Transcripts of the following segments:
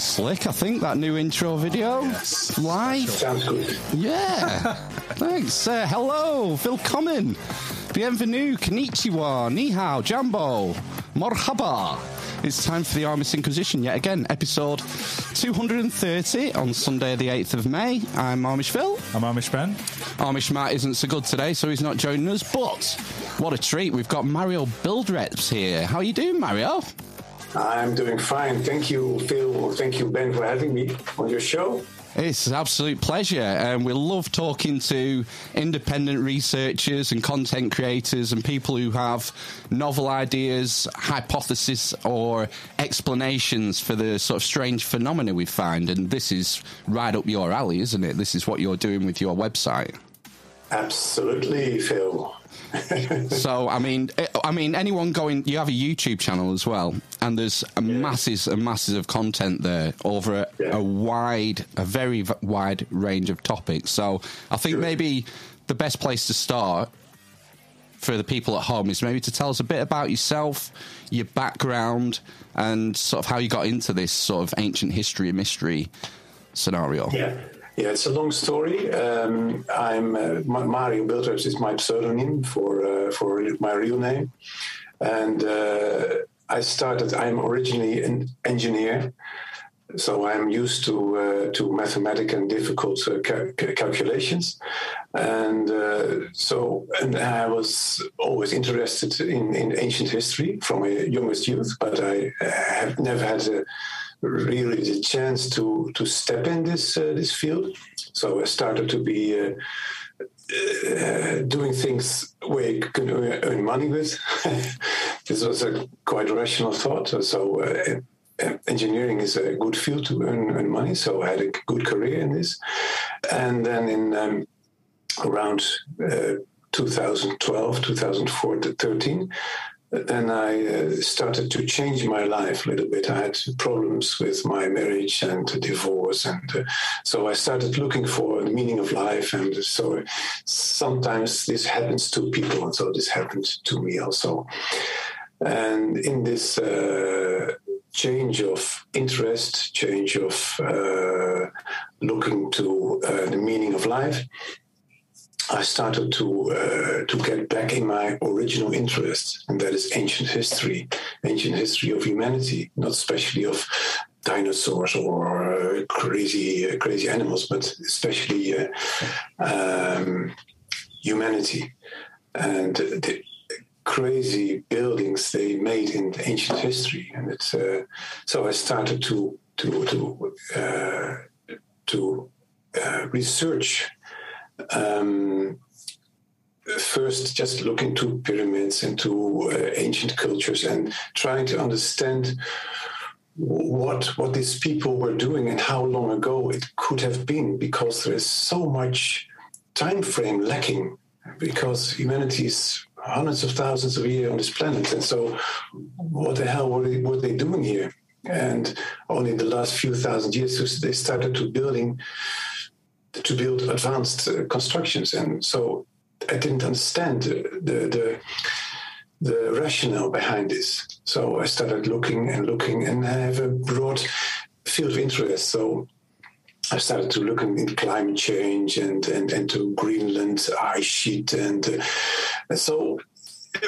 pretty slick, I think, that new intro video. Yes. Live. Sounds good. Yeah. Thanks. Uh, hello, willkommen. Bienvenue, konnichiwa, ni hao, jambo, morhaba. It's time for the Amish Inquisition yet again, episode 230 on Sunday, the 8th of May. I'm Amish Phil. I'm Amish Ben. Amish Matt isn't so good today, so he's not joining us, but what a treat. We've got Mario Buildreps here. How are you doing, Mario? I'm doing fine. Thank you, Phil. Thank you, Ben, for having me on your show. It's an absolute pleasure. And we love talking to independent researchers and content creators and people who have novel ideas, hypotheses, or explanations for the sort of strange phenomena we find. And this is right up your alley, isn't it? This is what you're doing with your website. Absolutely, Phil. So I mean, eh, I mean, anyone going, you have a YouTube channel as well, and there's Yeah. masses and masses of content there over a, Yeah. a wide, a very wide range of topics. So I think Sure. maybe the best place to start for the people at home is maybe to tell us a bit about yourself, your background, and sort of how you got into this sort of ancient history and mystery scenario. Yeah. Yeah, it's a long story. Um, I'm uh, Ma- Mario Buildreps is my pseudonym for uh, for my real name, and uh, I started. I'm originally an engineer, so I'm used to uh, to mathematical and difficult uh, ca- ca- calculations, and uh, so and I was always interested in, in ancient history from a youngest youth, but I have never had a really the chance to to step in this uh, this field. So I started to be uh, uh, doing things where you can earn money with. this was a quite rational thought. So. Uh, uh, engineering is a good field to earn, earn money, so I had a good career in this. And then in um, around uh, 2012, 2013, then I uh, started to change my life a little bit. I had problems with my marriage and divorce, and uh, so I started looking for the meaning of life. And so sometimes this happens to people, and so this happened to me also. And in this uh, change of interest, change of uh, looking to uh, the meaning of life, I started to uh, to get back in my original interest, and that is ancient history, ancient history of humanity, not especially of dinosaurs or uh, crazy uh, crazy animals, but especially uh, um, humanity and the crazy buildings they made in ancient history. And it's uh, so I started to to to uh, to research um, first just look into pyramids, into uh, ancient cultures, and trying to understand what what these people were doing and how long ago it could have been, because there is so much time frame lacking. Because humanity is hundreds of thousands of years on this planet, and so what the hell were they, were they doing here? And only in the last few thousand years they started to building to build advanced uh, constructions, and so I didn't understand the, the the rationale behind this. So I started looking and looking, and I have a broad field of interest. So I started to look into climate change and and, and to Greenland ice sheet, and, uh, so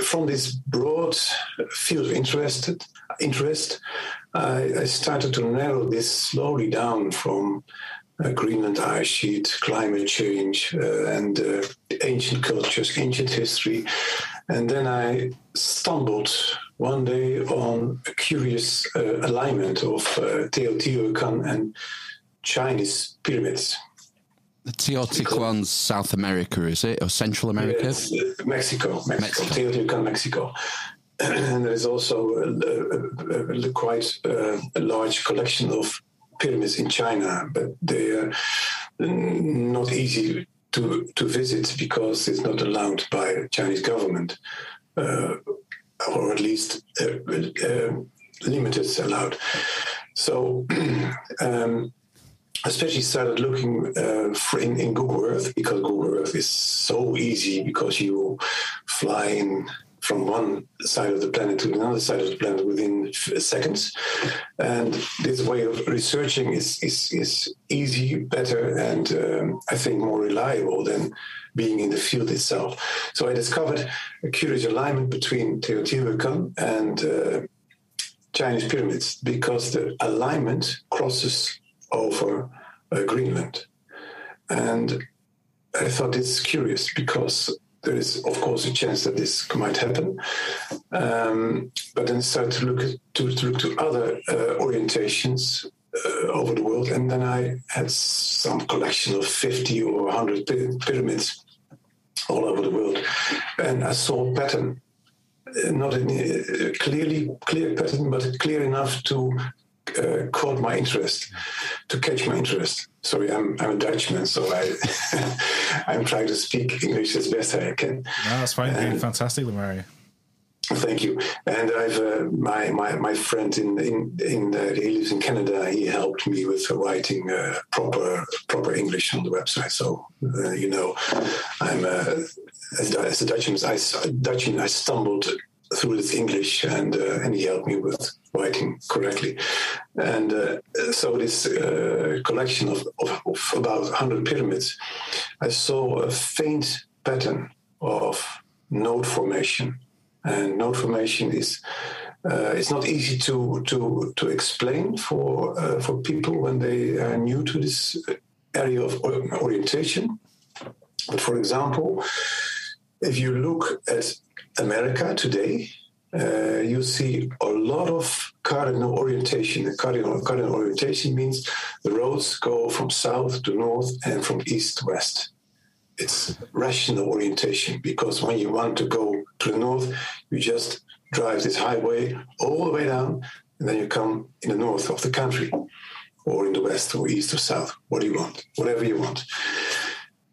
from this broad field of interest, interest, I, I started to narrow this slowly down from Greenland ice sheet, climate change, uh, and uh, ancient cultures, ancient history. And then I stumbled one day on a curious uh, alignment of uh, Teotihuacan and Chinese pyramids. The Teotihuacan's South America, is it? Or Central America? Yes, Mexico, Mexico, Mexico. Teotihuacan, Mexico. And there is also a, a- a- quite uh, a large collection of pyramids in China, but they are not easy to, to visit because it's not allowed by Chinese government, uh, or at least uh, uh, limited allowed. So, um, especially started looking uh, in, in Google Earth because Google Earth is so easy because you fly in from one side of the planet to another side of the planet within seconds. And this way of researching is, is, is easy, better, and um, I think more reliable than being in the field itself. So I discovered a curious alignment between Teotihuacan and uh, Chinese pyramids because the alignment crosses over uh, Greenland. And I thought it's curious because there is, of course, a chance that this might happen. Um, but then start to look to, to look to other uh, orientations uh, over the world, and then I had some collection of 50 or 100 pyramids all over the world, and I saw a pattern. Uh, not a uh, clearly clear pattern, but clear enough to uh, caught my interest, to catch my interest. Sorry, I'm, I'm a Dutchman, so I I'm trying to speak English as best I can. No, that's fine. And, fantastic, Mario. Thank you. And I've uh, my, my my friend in in in uh, he lives in Canada. He helped me with writing uh, proper proper English on the website. So uh, you know, I'm uh, as, as a Dutchman. I Dutchman. I stumbled through this English, and uh, and he helped me with writing correctly. And uh, so this uh, collection of, of, of, about 100 pyramids, I saw a faint pattern of node formation. And node formation is uh, it's not easy to to to explain for uh, for people when they are new to this area of orientation. But for example, if you look at America today, uh, you see a lot of cardinal orientation. The cardinal, cardinal orientation means the roads go from south to north and from east to west. It's rational orientation because when you want to go to the north, you just drive this highway all the way down, and then you come in the north of the country, or in the west, or east, or south. What do you want? Whatever you want.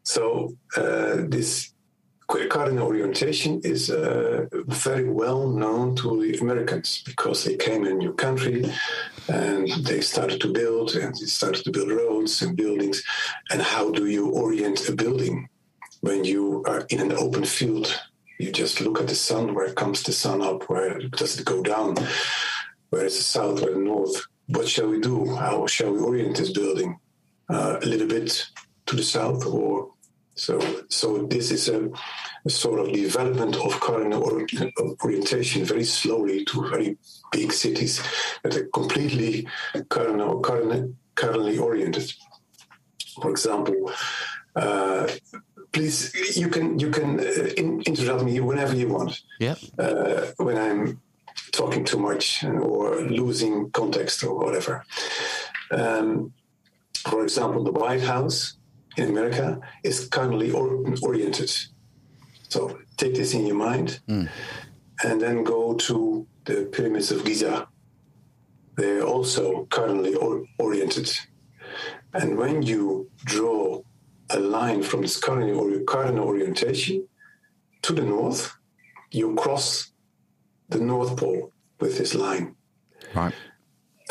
So uh, this cardinal orientation is uh, very well known to the Americans because they came in a new country and they started to build and they started to build roads and buildings. And how do you orient a building when you are in an open field? You just look at the sun. Where comes the sun up? Where does it go down? Where is the south? Where the north? What shall we do? How shall we orient this building? Uh, a little bit to the south or so, so this is a, a sort of development of cardinal orientation very slowly to very big cities that are completely cardinal, cardinal, cardinally oriented. For example, uh, please you can you can uh, in, interrupt me whenever you want. Yeah. Uh, when I'm talking too much or losing context or whatever. Um, for example, the White House in America is cardinally or- oriented. So take this in your mind mm. and then go to the pyramids of Giza. They're also cardinally or- oriented. And when you draw a line from this cardinal, or- cardinal orientation to the north, you cross the North Pole with this line. Right.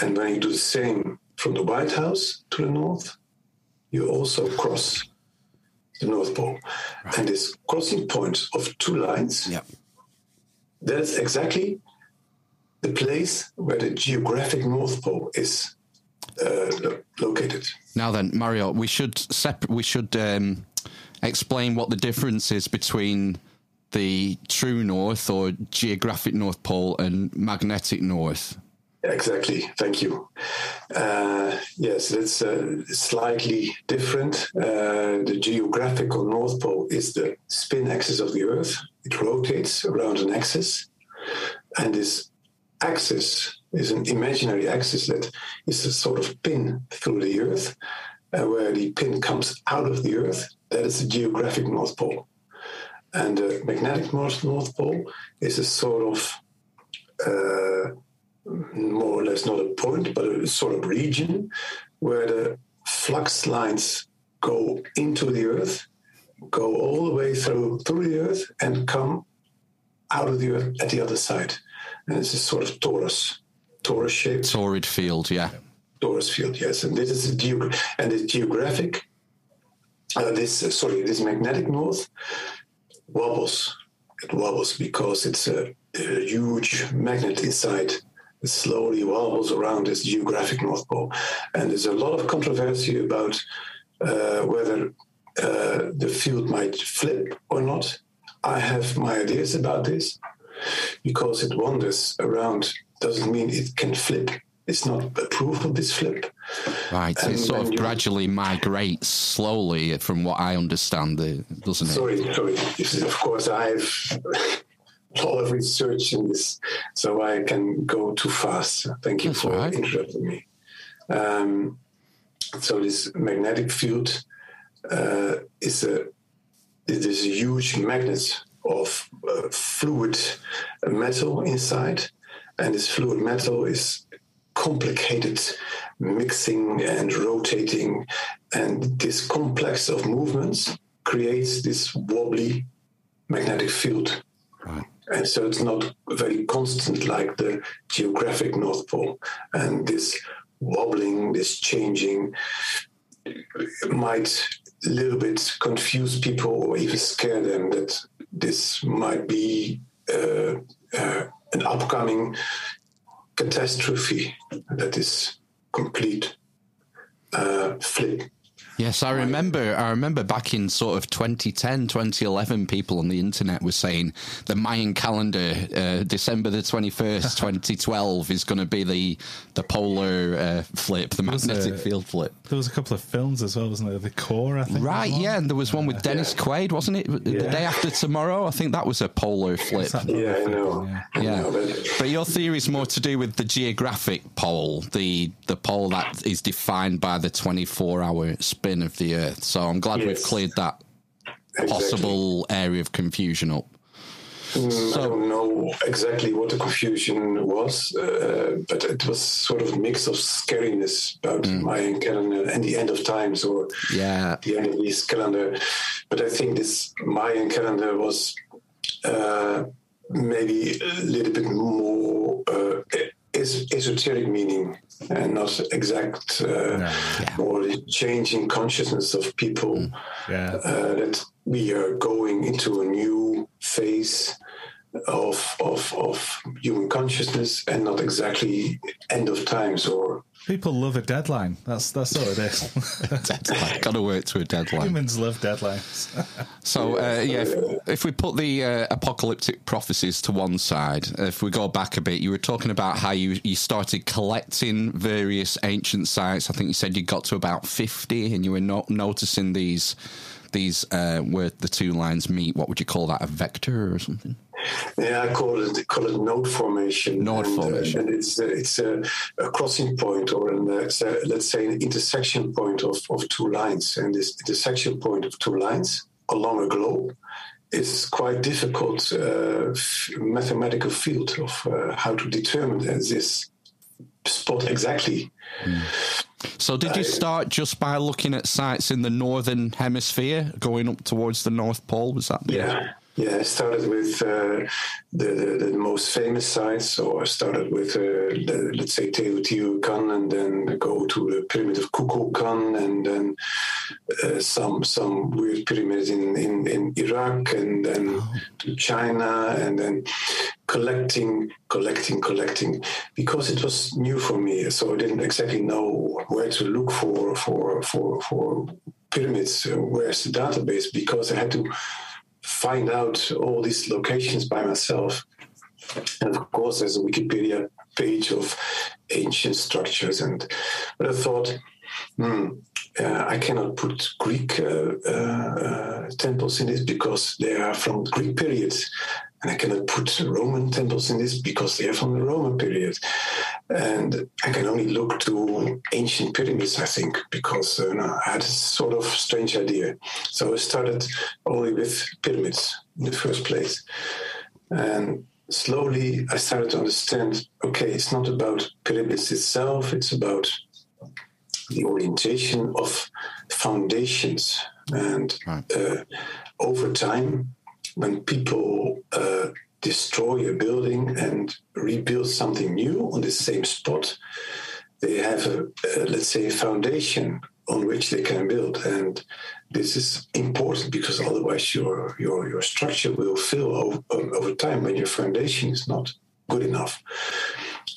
And when you do the same from the White House to the north, you also cross the North Pole. Right. And this crossing point of two lines, yeah. that's exactly the place where the geographic North Pole is uh, lo- located. Now then, Mario, we should we should um, explain what the difference is between the true north or geographic North Pole and magnetic north. Exactly. Thank you. Uh, yes, it's uh, slightly different. Uh, the geographical North Pole is the spin axis of the Earth. It rotates around an axis, and this axis is an imaginary axis that is a sort of pin through the Earth, uh, where the pin comes out of the Earth. That is the geographic North Pole, and the magnetic North North Pole is a sort of uh, more or less not a point, but a sort of region where the flux lines go into the earth, go all the way through through the earth, and come out of the earth at the other side. And it's a sort of torus, torus shape. Torrid field, yeah. Torus field, yes. And this is a geog- and this geographic, uh, this uh, sorry, this magnetic north wobbles it wobbles because it's a, a huge magnet inside it slowly wobbles around this geographic North Pole. And there's a lot of controversy about uh, whether uh, the field might flip or not. I have my ideas about this because it wanders around doesn't mean it can flip. It's not a proof of this flip. Right, and it sort of gradually migrates slowly, from what I understand, doesn't it? Sorry, sorry. Of course, I've a lot of research in this, so I can go too fast. Thank you That's for right. interrupting me. Um, so this magnetic field uh, is a it is a huge magnet of uh, fluid metal inside, and this fluid metal is complicated mixing and rotating, and this complex of movements creates this wobbly magnetic field. Right. And so it's not very constant like the geographic North Pole. And this wobbling, this changing might a little bit confuse people or even scare them that this might be uh, uh, an upcoming catastrophe that is complete uh, flip Yes, I remember. I remember back in sort of 2010, 2011, people on the internet were saying the Mayan calendar, uh, December the 21st, 2012, is going to be the the polar uh, flip, the magnetic a, field flip. There was a couple of films as well, wasn't there? The Core, I think. Right, yeah, and there was one with Dennis yeah. Quaid, wasn't it? Yeah. The day after tomorrow, I think that was a polar flip. Yeah, I know. Yeah, yeah. but your theory is more to do with the geographic pole, the the pole that is defined by the 24 hour spin spin of the Earth. So I'm glad yes. we've cleared that exactly. possible area of confusion up. Mm, so, I don't know exactly what the confusion was, uh, but it was sort of a mix of scariness about mm. Mayan calendar and the end of times or yeah. the end of this calendar. But I think this Mayan calendar was uh, maybe a little bit more uh, esoteric meaning and not exact uh, yeah. or changing consciousness of people mm. yeah. uh, that we are going into a new phase of, of of human consciousness and not exactly end of times or People love a deadline. That's that's all it is. deadline. Got to work to a deadline. Humans love deadlines. so uh, yeah, if, if, we put the uh, apocalyptic prophecies to one side, if we go back a bit, you were talking about how you you started collecting various ancient sites. I think you said you got to about fifty, and you were no- noticing these these uh, where the two lines meet. What would you call that? A vector or something? Yeah, I call it call it node formation. Node and, uh, formation, uh, and it's uh, it's a, a, crossing point or an, uh, a, let's say an intersection point of, of two lines, and this intersection point of two lines along a globe is quite difficult uh, f- mathematical field of uh, how to determine this spot exactly. Mm. So, did you start just by looking at sites in the northern hemisphere, going up towards the North Pole? Was that the yeah? Yeah, I started with uh, the, the, the most famous sites. So I started with uh, the, let's say Teotihuacan, and then go to the pyramid of Kukulkan, and then uh, some some weird pyramids in, in, in Iraq, and then oh. to China, and then collecting, collecting, collecting, because it was new for me. So I didn't exactly know where to look for for for for pyramids. Where's the database? Because I had to find out all these locations by myself. And of course, there's a Wikipedia page of ancient structures. And but I thought, hmm, uh, I cannot put Greek uh, uh, temples in this because they are from Greek periods. And I cannot put Roman temples in this because they are from the Roman period. And I can only look to ancient pyramids, I think, because uh, no, I had a sort of strange idea. So I started only with pyramids in the first place. And slowly I started to understand okay, it's not about pyramids itself, it's about the orientation of foundations. And right. uh, over time, when people uh, destroy a building and rebuild something new on the same spot, they have a, a let's say a foundation on which they can build. And this is important because otherwise your your your structure will fail over, over time when your foundation is not good enough.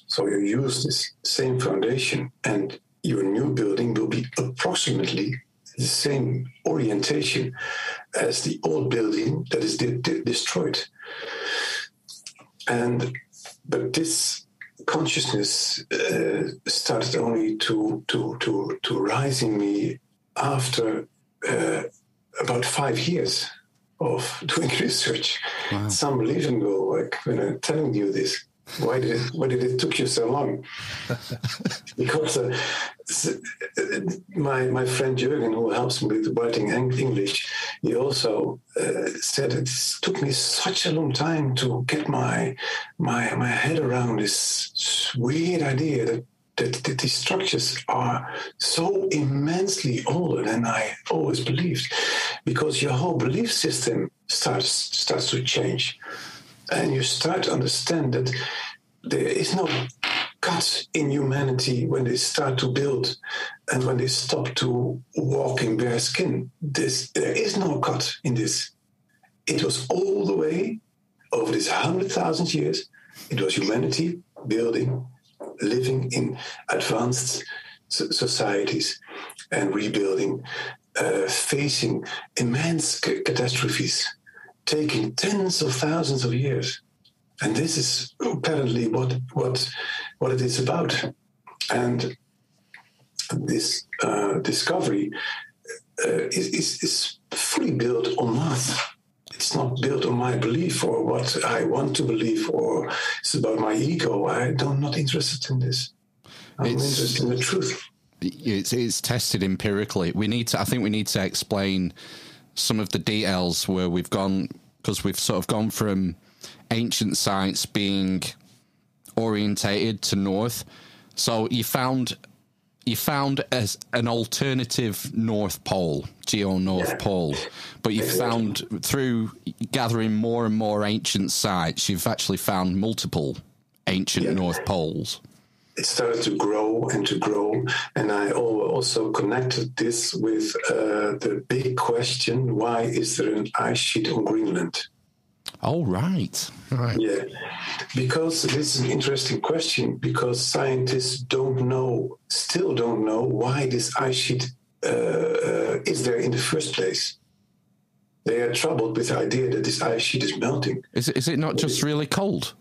So you use this same foundation, and your new building will be approximately the same orientation as the old building that is de- de- destroyed. And but this consciousness uh, started only to to to to rise in me after uh, about five years of doing research. Wow. It's unbelievable. Like when I'm telling you this, why did it, why did it took you so long? because uh, my my friend Jürgen, who helps me with writing English, he also uh, said it took me such a long time to get my my my head around this weird idea that that, that these structures are so immensely older than I always believed, because your whole belief system starts starts to change, and you start to understand that there is no cut in humanity when they start to build and when they stop to walk in bare skin. This, there is no cut in this. It was all the way over these 100,000 years. It was humanity building, living in advanced societies and rebuilding, uh, facing immense catastrophes, taking tens of thousands of years. And this is apparently what what what it is about. And this uh, discovery uh, is, is, is fully built on math. It's not built on my belief or what I want to believe, or it's about my ego. I don't not interested in this. I'm it's, interested in the truth. It's, it's tested empirically. We need to. I think we need to explain some of the details where we've gone because we've sort of gone from ancient sites being orientated to north. So you found you found as an alternative North Pole, geo North yeah. Pole, but you found through gathering more and more ancient sites, you've actually found multiple ancient yeah. North Poles. It started to grow and to grow, and I also connected this with uh, the big question: Why is there an ice sheet on Greenland? Oh, right. Right. Yeah. Because this is an interesting question because scientists don't know, still don't know why this ice sheet uh, uh, is there in the first place. They are troubled with the idea that this ice sheet is melting. Is it, is it not just really cold?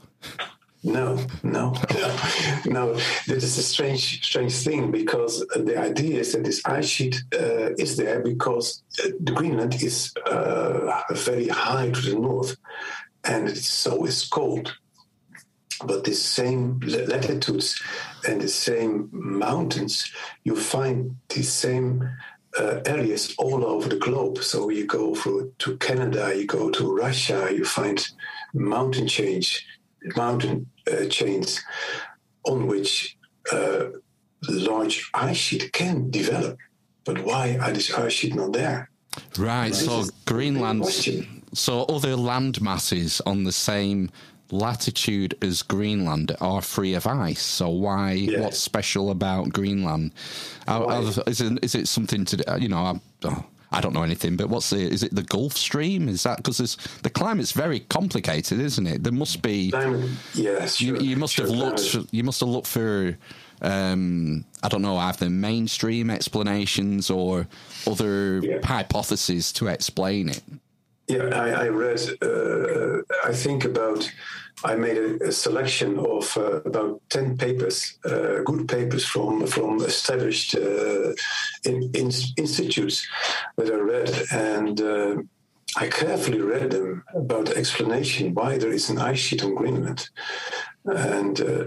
No, no, no. This is a strange, strange thing because the idea is that this ice sheet uh, is there because uh, the Greenland is uh, very high to the north, and it's so it's cold. But the same latitudes and the same mountains, you find the same uh, areas all over the globe. So you go for, to Canada, you go to Russia, you find mountain change mountain uh, chains on which uh, large ice sheet can develop. But why are these ice sheet not there? Right. so Greenland. So other land masses on the same latitude as Greenland are free of ice. So why? Yeah. What's special about Greenland? is, it, is it something to you know? Oh, I don't know anything, but what's the? Is it the Gulf Stream? Is that because the climate's very complicated, isn't it? There must be. yes, sure, you, you, must sure, have looked. For, you must have looked for. Um, I don't know, either mainstream explanations or other yeah. hypotheses to explain it. Yeah, I, I read. Uh, I think about I made a, a selection of uh, about ten papers, uh, good papers from from established uh, in, in institutes that I read, and uh, I carefully read them about the explanation why there is an ice sheet on Greenland, and uh,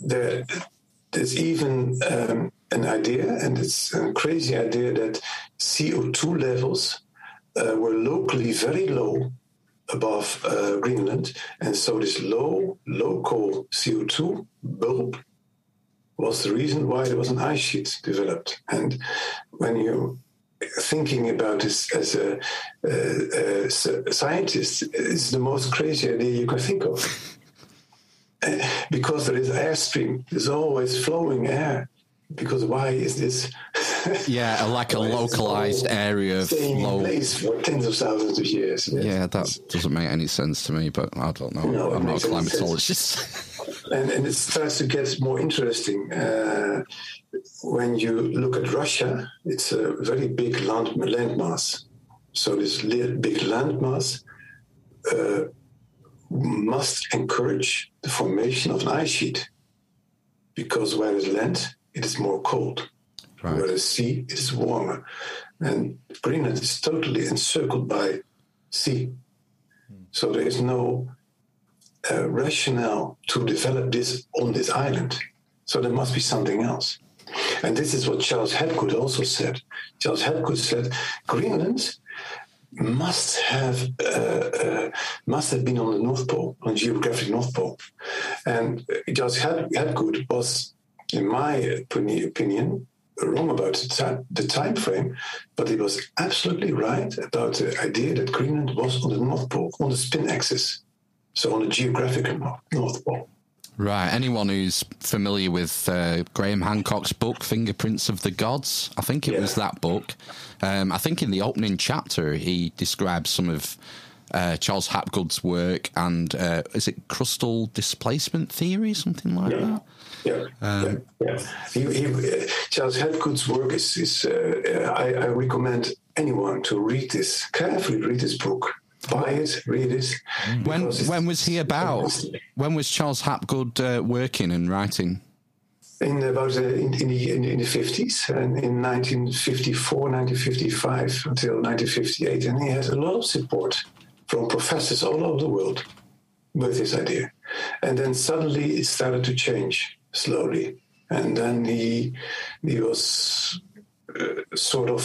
there, there's even um, an idea, and it's a crazy idea that CO2 levels uh, were locally very low above uh, Greenland. And so this low local CO2 bulb was the reason why there was an ice sheet developed. And when you thinking about this as a, a, scientist, is the most crazy idea you can think of. because there is airstream, there's always flowing air. Because why is this Yeah, like a localized area of low. place for tens of thousands of years. yes. Yeah, that doesn't make any sense to me, but I don't know. No, I'm not a makes any sense. climatologist. and, and it starts to get more interesting uh, when you look at Russia. It's a very big land landmass. So this big landmass uh, must encourage the formation of an ice sheet because where is land, it is more cold. Right. the sea, is warmer. And Greenland is totally encircled by sea. So there is no uh, rationale to develop this on this island. So there must be something else. And this is what Charles Hapgood also said. Charles Hapgood said Greenland must have uh, uh, must have been on the North Pole, on geographic North Pole. And uh, Charles Hapgood was, in my opini- opinion, wrong about the time, the time frame, but he was absolutely right about the idea that Greenland was on the North Pole, on the spin axis, so on the geographic North, Pole. Right. Anyone who's familiar with uh, Graham Hancock's book, Fingerprints of the Gods, I think it Yeah. was that book. Um, I think in the opening chapter, he describes some of uh, Charles Hapgood's work and uh, is it crustal displacement theory, something like that? Yeah, yeah, yeah. He, he, Charles Hapgood's work is, is uh, uh, I, I recommend anyone to read this, carefully read this book. Buy it, read it. When when was he about? When was Charles Hapgood uh, working and writing? in about uh, in, in, the, in, in the 50s and in 1954 1955 until 1958 and he had a lot of support from professors all over the world with this idea and then suddenly it started to change slowly and then he he was uh, sort of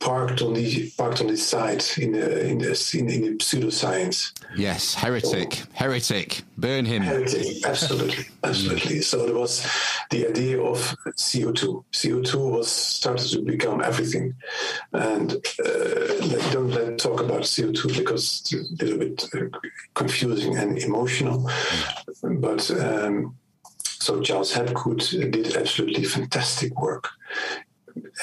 parked on the parked on the side in the in the in, in the pseudoscience Yes, heretic, heretic, burn him. Heretic, absolutely, absolutely. So there was the idea of CO2. CO2 was started to become everything, and uh, let, don't let talk about CO2 because it's a little bit uh, confusing and emotional. But um, so Charles Hapgood did absolutely fantastic work,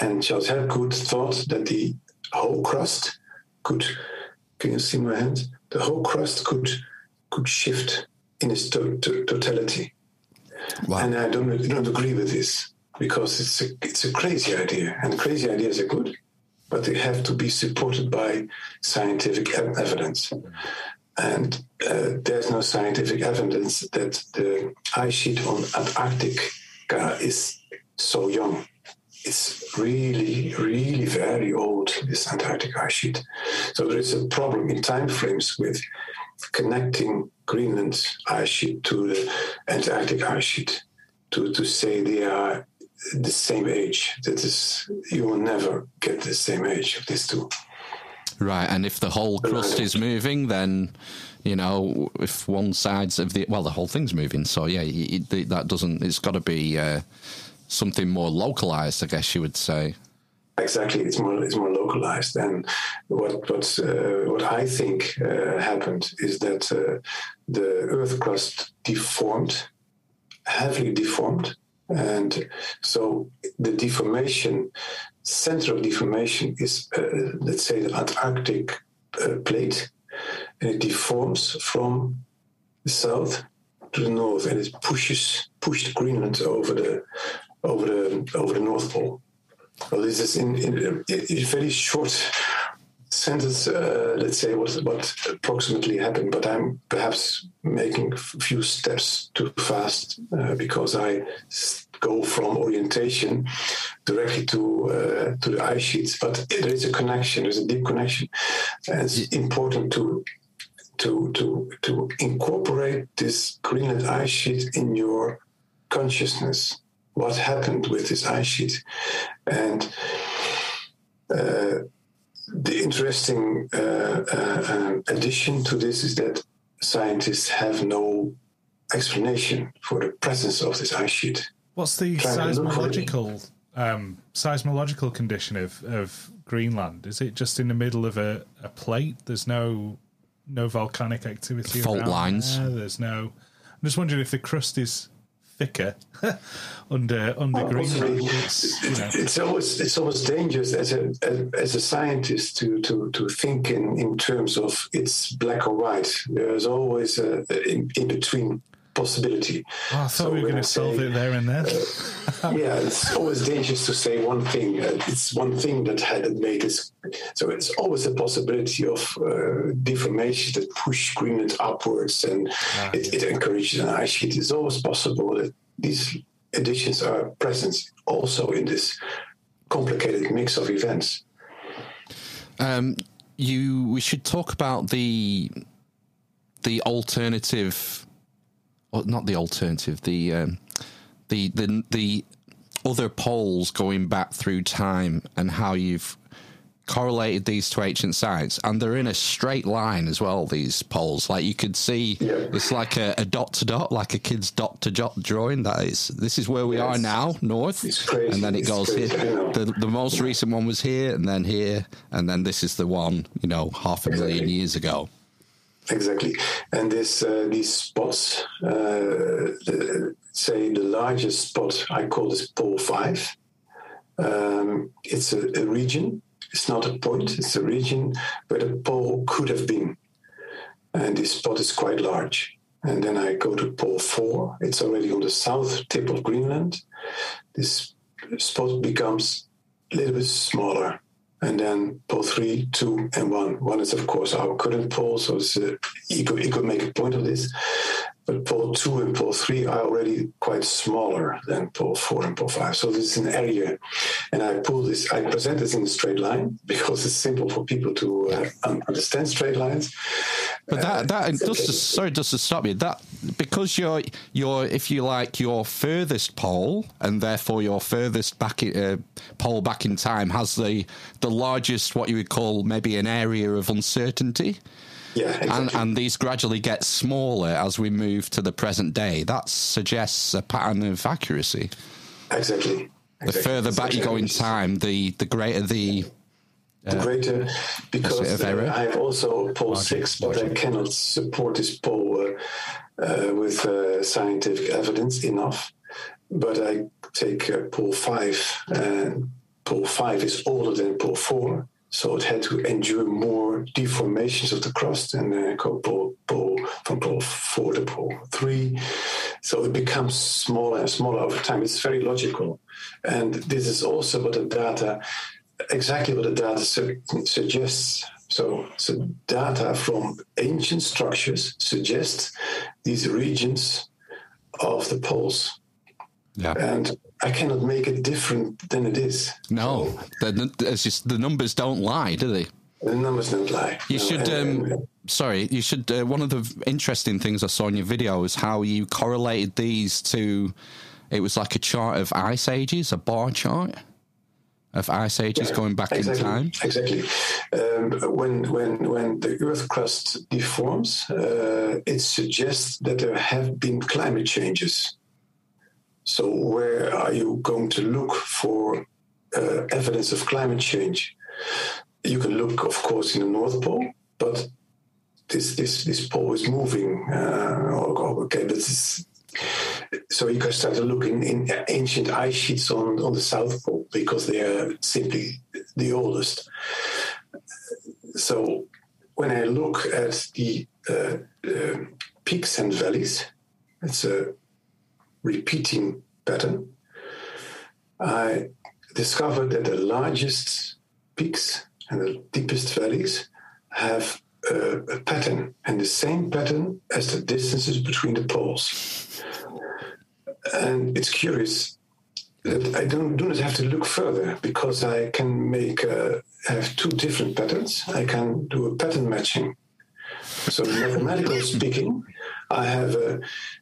and Charles Hapgood thought that the whole crust could. Can you see my hand? The whole crust could could shift in its to- to- totality. Wow. And I don't, I don't agree with this because it's a, it's a crazy idea. And crazy ideas are good, but they have to be supported by scientific ev- evidence. And uh, there's no scientific evidence that the ice sheet on Antarctica is so young. It's really, really very old, this Antarctic ice sheet. So there is a problem in time frames with connecting Greenland's ice sheet to the Antarctic ice sheet to, to say they are the same age. That is, you will never get the same age of these two. Right, and if the whole crust is moving, then you know if one side's of the well, the whole thing's moving. So yeah, it, it, that doesn't. It's got to be uh, something more localized, I guess you would say. Exactly, it's more it's more localized. And what what uh, what I think uh, happened is that uh, the Earth crust deformed, heavily deformed, and so the deformation center of deformation is uh, let's say the Antarctic uh, plate, and it deforms from the south to the north, and it pushes pushed Greenland over the over the over the North Pole. Well, this is in, in, in very short sentence, uh, let's say, what, what approximately happened, but I'm perhaps making a few steps too fast uh, because I go from orientation directly to uh, to the ice sheets. But there is a connection, there's a deep connection. And it's important to to to to incorporate this Greenland ice sheet in your consciousness. What happened with this ice sheet, and uh, the interesting uh, uh, um, addition to this is that scientists have no explanation for the presence of this ice sheet. What's the Trying to look for it. seismological um, seismological condition of, of Greenland? Is it just in the middle of a, a plate? There's no no volcanic activity. Fault around lines. there? There's no. I'm just wondering if the crust is thicker under under Well, Greenland. possibly. It's, you know, It's always it's always dangerous as a as, as a scientist to, to, to think in, in terms of it's black or white. There's always a, a in, in between possibility. oh, I thought So we were going to solve it there and then. yeah, it's always dangerous to say one thing. Uh, it's one thing that had made this. So it's always a possibility of uh, deformation that push Greenland upwards, and Ah, it, it encourages an ice sheet. It's always possible that these additions are present also in this complicated mix of events. Um, you, we should talk about the the alternative, or not the alternative, the um, the the the other poles going back through time and how you've correlated these to ancient science, and they're in a straight line as well. These poles, like you could see, Yeah. it's like a, a dot to dot, like a kid's dot to dot drawing. That is, this is where we are now, north, and then it It's goes crazy. Here. The the most recent one was here, and then here, and then this is the one, you know, half a million years ago. Exactly, and this uh, these spots, uh, the, say the largest spot, I call this pole five. Um, it's a, a region. It's not a point. It's a region where the pole could have been, and this spot is quite large. And then I go to pole four. It's already on the south tip of Greenland. This spot becomes a little bit smaller and then pole three, two, and one. One is of course our current pole, so it's, uh, you, could, could make a point of this. But pole two and pole three are already quite smaller than pole four and pole five. So this is an area, and I pull this. I present this in a straight line because it's simple for people to uh, understand straight lines. But that that just to, sorry, just to stop you. That because you're you're if you like your furthest pole, and therefore your furthest back in, uh, pole back in time has the the largest what you would call maybe an area of uncertainty. Yeah, exactly. And, and these gradually get smaller as we move to the present day. That suggests a pattern of accuracy. exactly. The further back you go in time, the the greater the the greater because uh. I have also pole six, but I cannot support this pole uh, uh, with uh, scientific evidence enough. But I take uh, pole five, and pole five is older than pole four, so it had to endure more deformations of the crust, and then I go pole, pole from pole four to pole three. So it becomes smaller and smaller over time. It's very logical, and this is also what the data exactly what the data su- suggests. So, so data from ancient structures suggest these regions of the poles, yeah. and I cannot make it different than it is. No, the, it's just, the numbers don't lie, do they? The numbers don't lie. You No, should. and- Um, sorry, you should. Uh, one of the interesting things I saw in your video is how you correlated these to. It was like a chart of ice ages, a bar chart of ice ages Yeah, going back exactly, in time. Exactly. Um, when when when the Earth crust deforms, uh, it suggests that there have been climate changes. So where are you going to look for uh, evidence of climate change? You can look, of course, in the North Pole, but this this this pole is moving. Uh, okay, but this so you can start looking in ancient ice sheets on, on the South Pole because they are simply the oldest. So when I look at the uh, uh, peaks and valleys, it's a repeating pattern. I discovered that the largest peaks and the deepest valleys have uh, a pattern and the same pattern as the distances between the poles. And it's curious that I don't do not have to look further because I can make uh, have two different patterns. I can do a pattern matching. So mathematically speaking, I have a,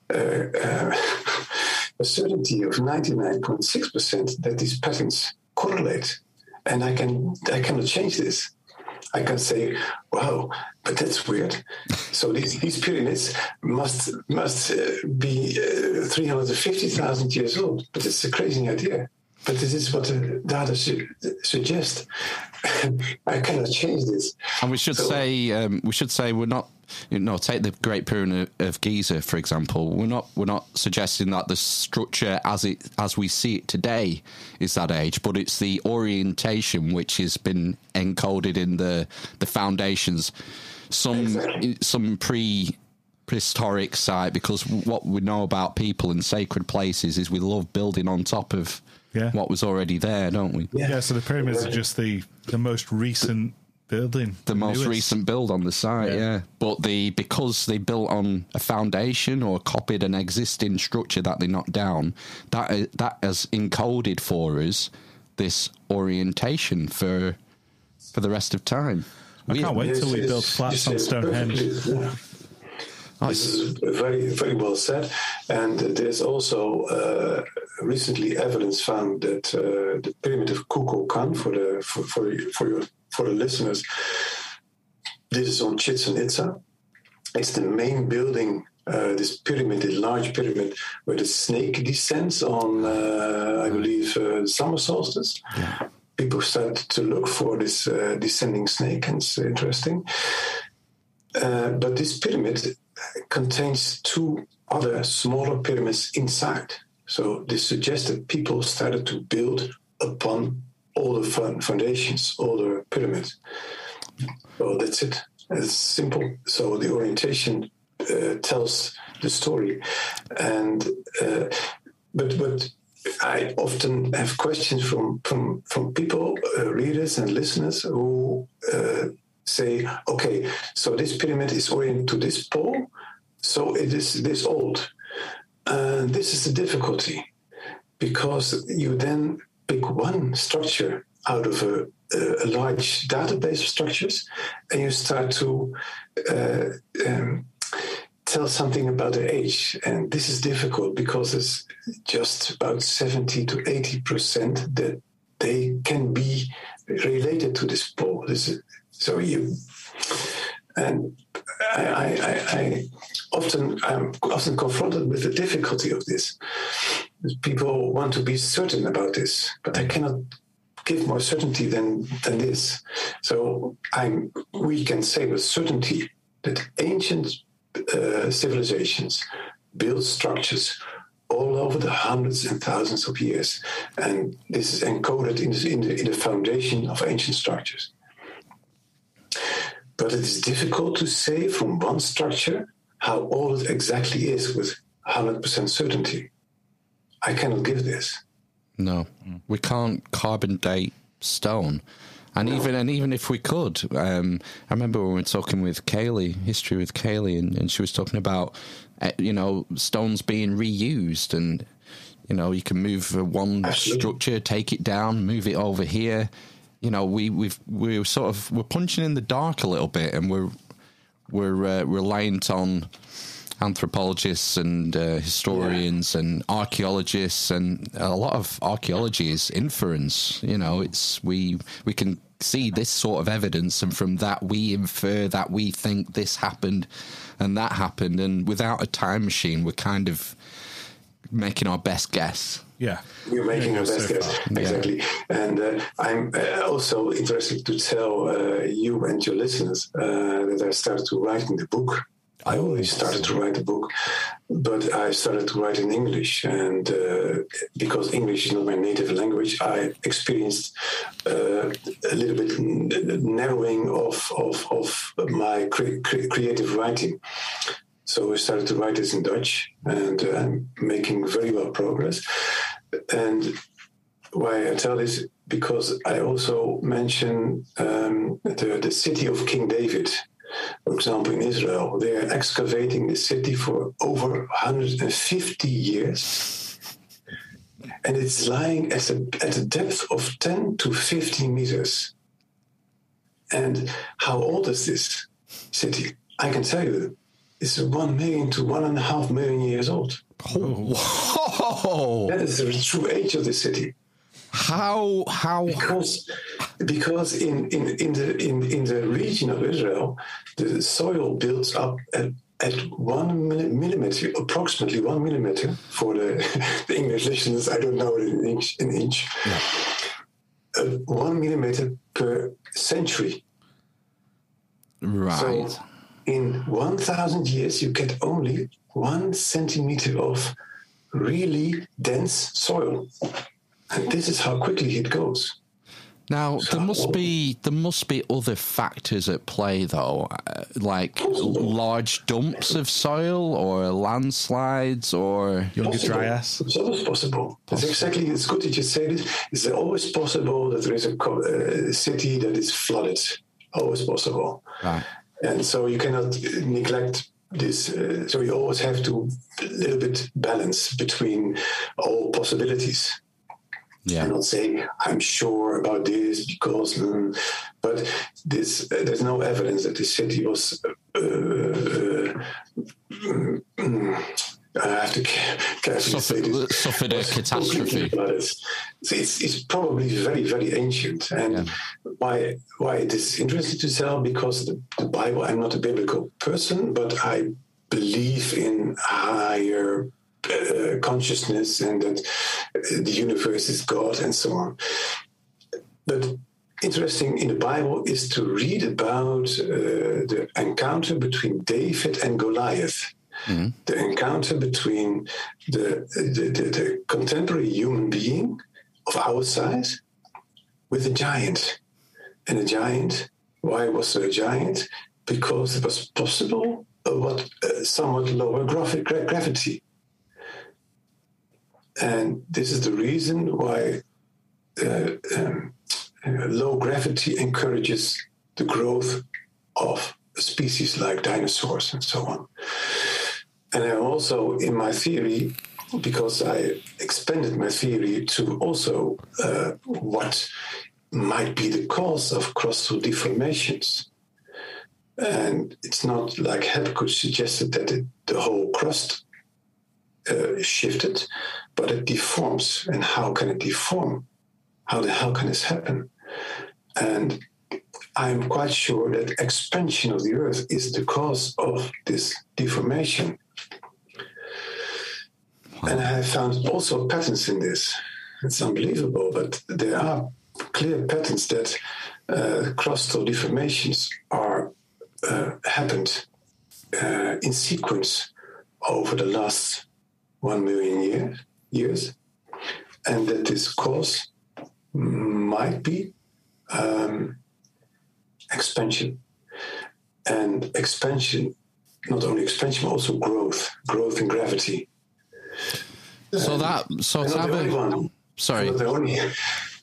a, a, certainty of ninety nine point six percent that these patterns correlate, and I can I cannot change this. I can say, "Wow, but that's weird." So these, these pyramids must must uh, be uh, three hundred fifty thousand years old. But it's a crazy idea. But this is what the data su- suggest. I cannot change this. And we should So- say um, we should say we're not. You know, take the Great Pyramid of Giza for example. We're not we're not suggesting that the structure as it as we see it today is that age, but it's the orientation which has been encoded in the the foundations. Some Exactly. some pre prehistoric site because what we know about people and sacred places is we love building on top of Yeah. what was already there, don't we? Yeah, so the pyramids are just the the most recent building, the most newest. recent build on the site, Yeah. yeah. But the because they built on a foundation or copied an existing structure that they knocked down, that that has encoded for us this orientation for for the rest of time. I can't wait Yes, till we build flats on said Stonehenge. Yeah. Is very, very well said. And there's also uh, recently evidence found that uh, the pyramid of Kukulkan, for the for for for, your, for the listeners, this is on Chichen Itza. It's the main building. Uh, this pyramid, the large pyramid, where the snake descends on, uh, I believe, uh, summer solstice. People start to look for this uh, descending snake, and it's interesting. Uh, but this pyramid contains two other smaller pyramids inside. So this suggests that people started to build upon all the foundations, all the pyramids. So that's it. It's simple. So the orientation uh, tells the story, and uh, but but I often have questions from from from people, uh, readers and listeners who uh, say, okay, so this pyramid is oriented to this pole, so it is this old. And this is the difficulty because you then pick one structure out of a, a large database of structures and you start to uh, um, tell something about their age. And this is difficult because it's just about 70 to 80% that they can be related to this pole. This is, so you, and I, I, I, often I'm often confronted with the difficulty of this. People want to be certain about this, but I cannot give more certainty than than this. So I'm we can say with certainty that ancient uh, civilizations built structures all over the hundreds and thousands of years, and this is encoded in in the, in the foundation of ancient structures. But it is difficult to say from one structure how old it exactly is with 100% certainty. I cannot give this. No, we can't carbon date stone. And even and even if we could, um, I remember when we were talking with Kaylee, history with Kaylee, and, and she was talking about, uh, you know, stones being reused, and you know, you can move one Absolutely. structure, take it down, move it over here. You know, we we've we're sort of we're punching in the dark a little bit, and we're we're uh, reliant on anthropologists and uh, historians and archaeologists and a lot of archaeology is inference you know it's we we can see this sort of evidence and from that we infer that we think this happened and that happened and without a time machine we're kind of making our best guess Yeah, You're making Yeah, your so best guess. Exactly. And uh, I'm uh, also interested to tell uh, you and your listeners uh, that I started to write in the book. I always started to write the book, but I started to write in English. And uh, because English is not my native language, I experienced uh, a little bit narrowing of, of, of my cre- creative writing. So we started to write this in Dutch, and uh, making very well progress. And why I tell this because I also mention um, the the city of King David. For example, in Israel, they are excavating the city for over 150 years, and it's lying at a, at a depth of 10 to 15 meters. And how old is this city? I can tell you, it's one million to one and a half million years old. Whoa! That is the true age of the city. how how Because, because in, in, in, the, in, in the region of Israel, the soil builds up at, at one millimeter, approximately one millimeter for the, the English listeners. I don't know it in inch. In inch. Yeah. Uh, one millimeter per century. Right. So in 1,000 years, you get only one centimeter of really dense soil. And this is how quickly it goes. Now so, there must be there must be other factors at play though, uh, like large dumps of soil or landslides or Younger Dryas. It's always possible. possible. It's exactly. It's good that you say this. It's always possible that there is a, a uh, city that is flooded. Always possible. Right. And so you cannot neglect this. Uh, so you always have to a little bit balance between all possibilities. Yeah. And not say I'm sure about this because, um, but this uh, there's no evidence that the city was. Uh, uh, um, I have to carefully say this. Suffered a catastrophe. It's, it's, it's, probably very, very ancient. And yeah. why why this is interesting to tell? Because the, the Bible, I'm not a biblical person, but I believe in higher uh, consciousness and that the universe is God and so on. But interesting in the Bible is to read about uh, the encounter between David and Goliath. Mm-hmm. The encounter between the, the, the, the contemporary human being of our size with a giant. And a giant, why was there a giant? Because it was possible what uh, somewhat lower gravity. And this is the reason why uh, um, uh, low gravity encourages the growth of species like dinosaurs and so on. And I also, in my theory, because I expanded my theory to also uh, what might be the cause of crustal deformations. And it's not like Hapgood suggested that it, the whole crust uh, shifted, but it deforms. And how can it deform? How the hell can this happen? And I'm quite sure that expansion of the Earth is the cause of this deformation. And I have found also patterns in this. It's unbelievable, but there are clear patterns that uh, crustal deformations are uh, happened uh, in sequence over the last one million year, years, and that this cause might be um, expansion. And expansion, not only expansion, but also growth, growth in gravity. So that, so to have a, sorry. Only,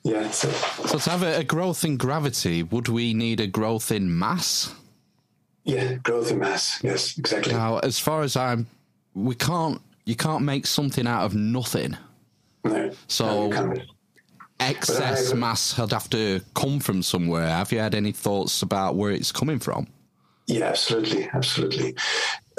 yeah. So. so to have a, a growth in gravity, would we need a growth in mass? Yeah, growth in mass. Yes, exactly. Now, as far as I'm, we can't you can't make something out of nothing. No. So no, excess mass had have to come from somewhere. Have you had any thoughts about where it's coming from? Yeah, absolutely, absolutely.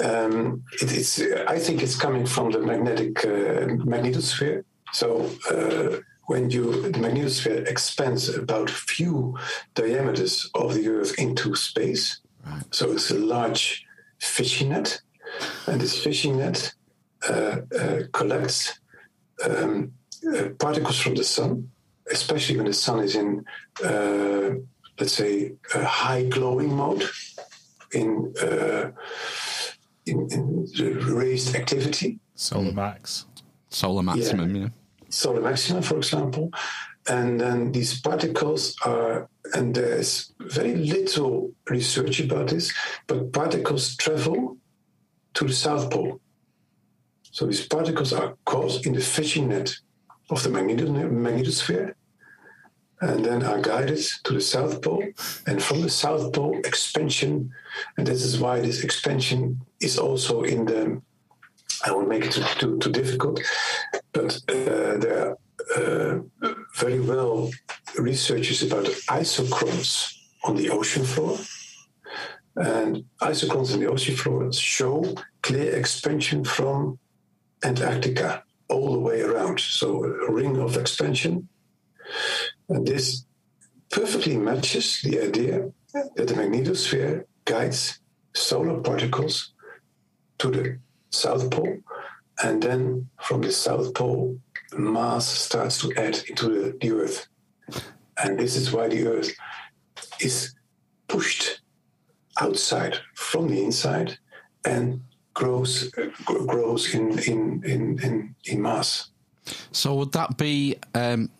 Um, it, it's. I think it's coming from the magnetic uh, magnetosphere. So uh, when you the magnetosphere expands about few diameters of the Earth into space, right. so it's a large fishing net, and this fishing net uh, uh, collects um, uh, particles from the sun, especially when the sun is in, let's say, a high glowing mode, in, in, in raised activity. Solar max. Solar maximum, yeah. yeah. Solar maximum, for example. And then these particles are, and there's very little research about this, but particles travel to the South Pole. So these particles are caught in the fishing net of the magnetosphere and then are guided to the South Pole. And from the South Pole, expansion, and this is why this expansion is also in the, I won't make it too, too, too difficult, but uh, there are uh, very well researches about isochrones on the ocean floor. And isochrones on the ocean floor show clear expansion from Antarctica all the way around. So a ring of expansion. And this perfectly matches the idea that the magnetosphere guides solar particles to the South Pole, and then from the South Pole, mass starts to add into the, the Earth. And this is why the Earth is pushed outside from the inside and grows uh, grows in in, in in in mass. So would that be? Um,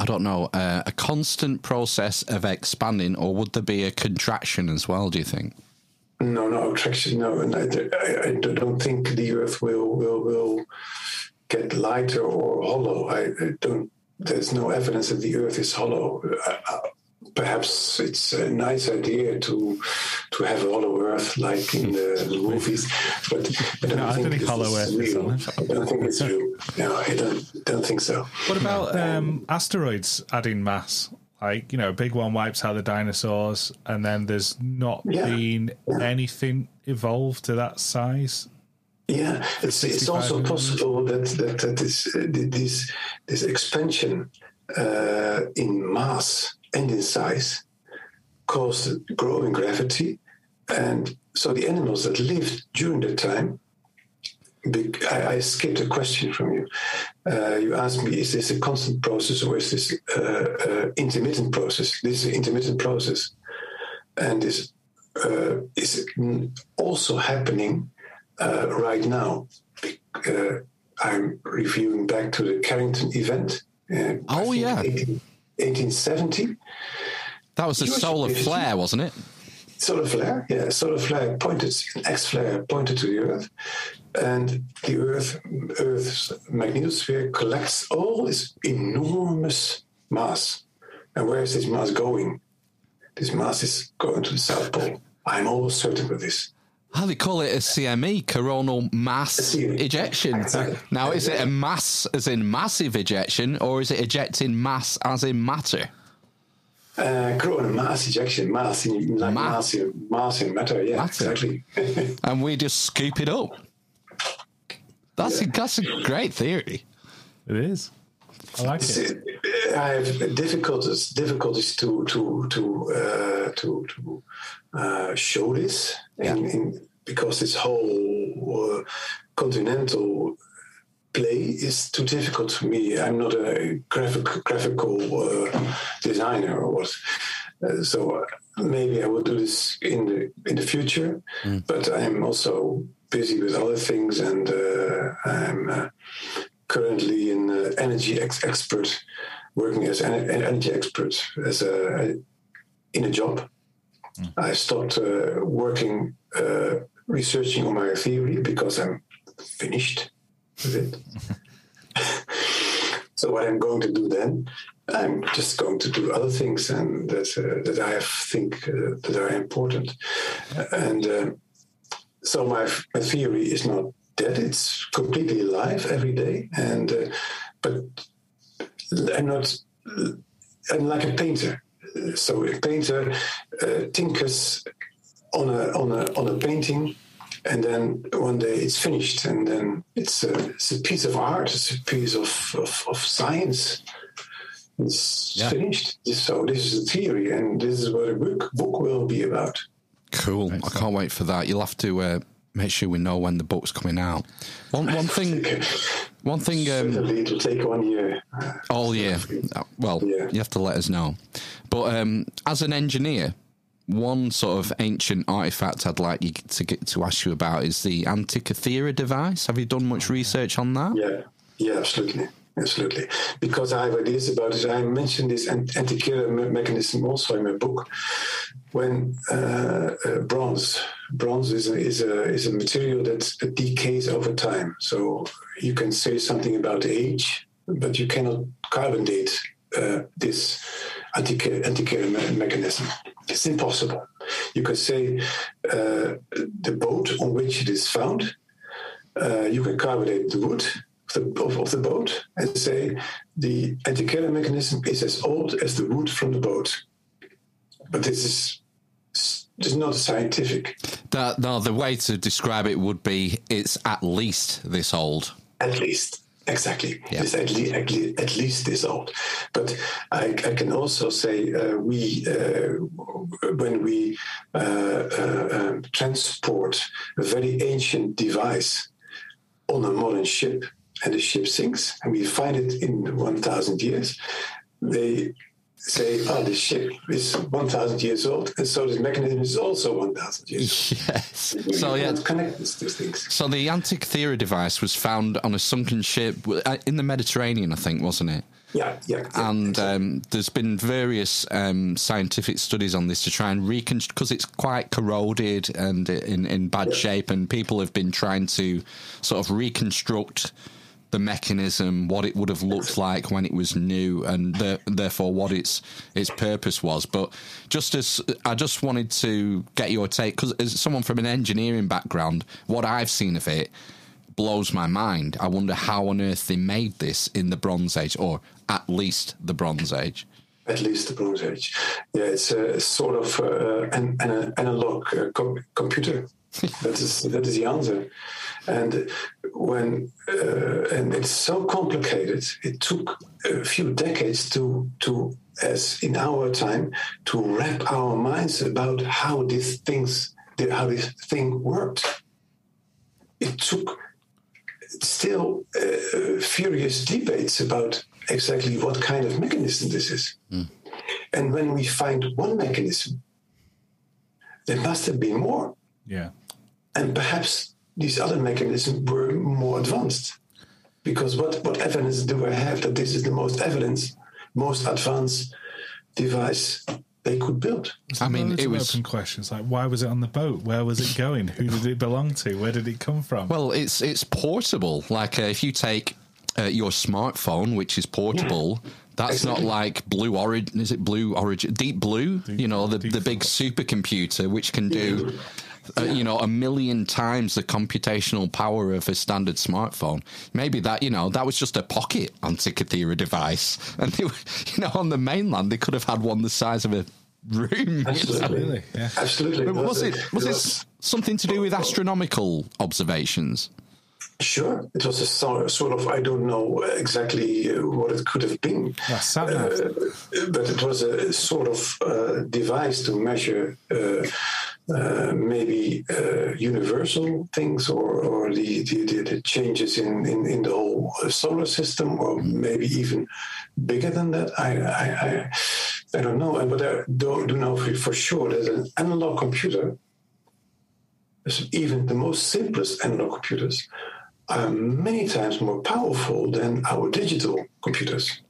I don't know, uh, a constant process of expanding, or would there be a contraction as well? Do you think? No, no attraction. No, and I, I, I don't think the Earth will will will get lighter or hollow. I, I don't. There's no evidence that the Earth is hollow. Uh, perhaps it's a nice idea to to have a hollow Earth like in the, the movies, but I don't no, think, I think hollow Earth is real. I don't think it's real. No, I don't don't think so. What about um, asteroids adding mass? Like you know, a big one wipes out the dinosaurs, and then there's not Yeah. been anything evolved to that size. Yeah, it's, it's also million. possible that that, that this, uh, this this expansion uh, in mass and in size caused growing gravity, and so the animals that lived during that time. I, I skipped a question from you. Uh, you asked me, is this a constant process or is this uh, uh, intermittent process? This is an intermittent process, and this uh, is mm, also happening uh, right now. Uh, I'm reviewing back to the Carrington event. Uh, Oh, yeah. 18 1870. That was the solar activity. flare, wasn't it? Solar flare, yeah, solar flare pointed, an X flare pointed to the Earth, and the Earth, Earth's magnetosphere collects all this enormous mass. And where is this mass going? This mass is going to the South Pole. I'm almost certain of this. How do they call it a CME, coronal mass ejection. Now, is it a mass as in massive ejection, or is it ejecting mass as in matter? Uh, coronal mass ejection, mass in like Ma- mass mass in matter. Yeah, Matter. exactly. And we just scoop it up. That's a, that's a great theory. It is. I like It's, it. uh, I have difficulties difficulties to to to uh, to to uh, show this in, in because this whole uh, continental play is too difficult for me. I'm not a graphic graphical uh, designer or what. Uh, so uh, maybe I will do this in the in the future, but I'm also busy with other things, and uh, I'm uh, currently an energy ex- expert, working as an an energy expert as a in a job. I stopped uh, working uh, researching on my theory because I'm finished with it. so what I'm going to do then, I'm just going to do other things and that uh, that I think uh, that are important. And uh, so my my theory is not dead; it's completely alive every day. And uh, but I'm not. I'm like a painter. So a painter uh, tinkers on a on a on a painting, and then one day it's finished, and then it's a, it's a piece of art. It's a piece of of, of science. It's Yeah. finished. So this is a theory, and this is what a book book will be about. Cool. I can't wait for that. You'll have to uh, make sure we know when the book's coming out. One one thing. One thing. Um, Certainly, it will take one year. all year. Uh, Well, Yeah. you have to let us know. But um, as an engineer, one sort of ancient artifact I'd like you to get to ask you about is the Antikythera device. Have you done much research on that? Yeah, yeah, absolutely, absolutely. Because I have ideas about it. I mentioned this ant- Antikythera mechanism also in my book. When uh, uh, bronze, bronze is a, is a is a material that decays over time. So you can say something about age, but you cannot carbon date uh, this Antikythera me- mechanism. It's impossible. You can say uh, the boat on which it is found uh, you can carbonate the wood the, of, of the boat and say the Antikythera mechanism is as old as the wood from the boat. But this is not scientific. No, the way to describe it would be it's at least this old. At least, Exactly. Yeah. It's at, le- at, le- at least this old. But I, I can also say uh, we, uh, when we uh, uh, um, transport a very ancient device on a modern ship and the ship sinks and we find it in 1,000 years, they say, oh, the ship is 1,000 years old and so this mechanism is also 1,000 years old. Yes. We So yeah. connect these two things. So the Antikythera device was found on a sunken ship uh, in the Mediterranean, I think, wasn't it? Yeah, yeah. yeah. And um, there's been various um, scientific studies on this to try and reconstruct because it's quite corroded and in, in bad shape, and people have been trying to sort of reconstruct the mechanism, what it would have looked like when it was new, and the, therefore what its its purpose was. But just as I just wanted to get your take, because as someone from an engineering background, what I've seen of it blows my mind. I wonder how on earth they made this in the Bronze Age, or at least the Bronze Age. At least the Bronze Age. Yeah, it's a sort of uh, an, an analog uh, com- computer. That is that is the answer. And when uh, and it's so complicated, it took a few decades to to as in our time to wrap our minds about how these things how this thing worked. It took still uh, furious debates about exactly what kind of mechanism this is. And when we find one mechanism, there must have been more. Yeah. And perhaps these other mechanisms were more advanced. Because what, what evidence do I have that this is the most evidence, most advanced device they could build? I mean, it was open questions like why was it on the boat? Where was it going? Who did it belong to? Where did it come from? well, it's it's portable. Like uh, if you take uh, your smartphone, which is portable. That's not like Blue Origin. Is it Blue Origin? Deep Blue. you know the the big supercomputer, which can do. Uh, you know, a million times the computational power of a standard smartphone. Maybe that, you know, that was just a pocket Antikythera device. And, they were, you know, on the mainland, they could have had one the size of a room. Absolutely. Really? Yeah. Absolutely. But was it was it something to do with astronomical observations? Sure. It was a sort of, I don't know exactly what it could have been. Yeah. Uh, but it was a sort of uh, device to measure uh, uh, maybe uh, universal things or, or the, the, the, changes in, in, in the whole solar system, or maybe even bigger than that. I, I, I, I don't know. But I do, do know for, for sure that an analog computer, even the most simplest analog computers, are many times more powerful than our digital computers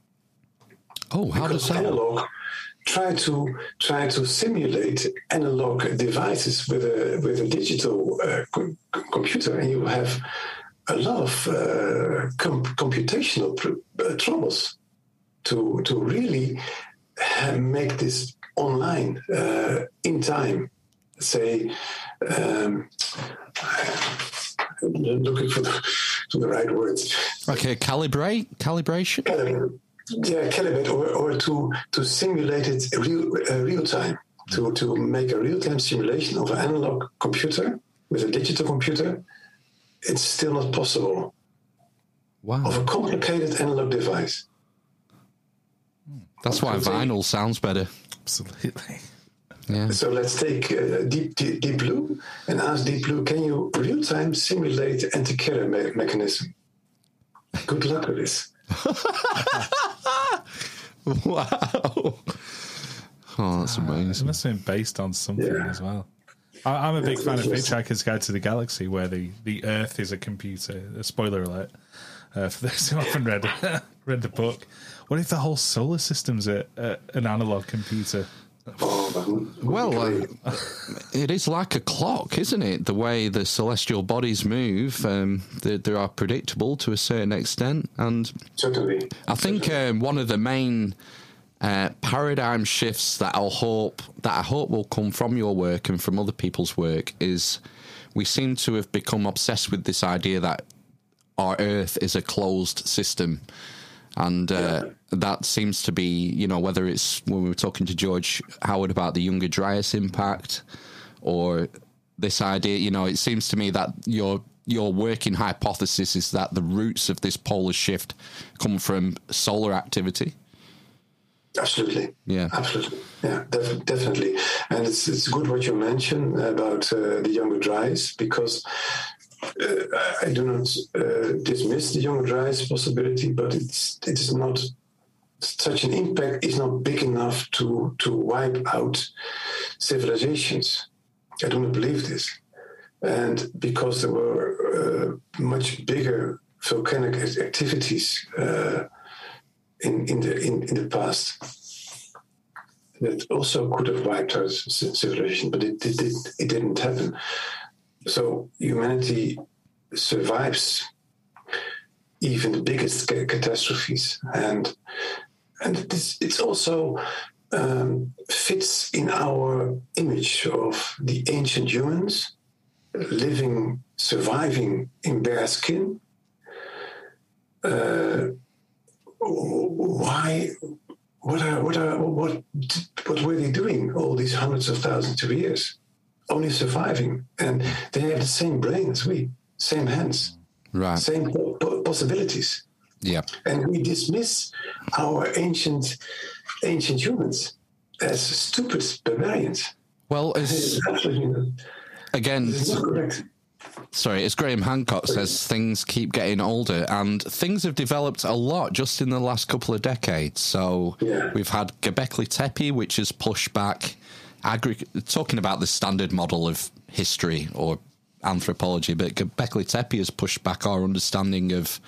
Oh, how does because that? analog try to try to simulate analog devices with a with a digital uh, com- computer, and you have a lot of uh, com- computational pr- uh, troubles to to really make this online uh, in time. Say. Um, looking for the, for the right words. Okay, calibrate calibration? Yeah, calibrate or, or to to simulate it real uh, real time to to make a real time simulation of an analog computer with a digital computer. It's still not possible Wow. of a complicated analog device. that's why vinyl sounds better. Absolutely. Yeah. So let's take uh, Deep, Deep Deep Blue and ask Deep Blue: Can you real time simulate Antikythera me- mechanism? Good luck with this. Wow. Oh, that's It amazing. must have been based on something Yeah. as well. I, I'm a big Yeah, fan of Hitchhiker's Guide to the Galaxy, where the, the Earth is a computer. A spoiler alert uh, for those who haven't read read the book. What if the whole solar system's a, a, an analog computer? Well, uh, it is like a clock, isn't it? The way the celestial bodies move, um, they, they are predictable to a certain extent. And certainly. I think um, one of the main uh, paradigm shifts that I'll hope that I hope will come from your work and from other people's work is we seem to have become obsessed with this idea that our Earth is a closed system. And uh, that seems to be, you know, whether it's when we were talking to George Howard about the Younger Dryas impact or this idea, you know, it seems to me that you're your working hypothesis is that the roots of this polar shift come from solar activity. Absolutely. Yeah. Absolutely. Yeah, def- definitely. And it's it's good what you mentioned about uh, the younger dryas because I do not uh, dismiss the younger dryas possibility, but it's it is not such an impact is not big enough to to wipe out civilizations. I do not believe this, and because there were uh, much bigger volcanic activities uh, in in the in, in the past that also could have wiped out civilization, but it it, it, it didn't happen. So humanity survives even the biggest ca- catastrophes, and and it's, it's also um, fits in our image of the ancient humans living, surviving in bare skin. Uh, why? What are what are what what were they doing all these hundreds of thousands of years? Only surviving, and they have the same brain as we, same hands, Right. same po- po- possibilities Yeah. and we dismiss our ancient ancient humans as stupid barbarians. Well, This as is absolutely not, again, not correct. sorry, as Graham Hancock says, things keep getting older, and things have developed a lot just in the last couple of decades. So Yeah. we've had Göbekli Tepe, which has pushed back agri- talking about the standard model of history or anthropology, but Göbekli Tepe has pushed back our understanding of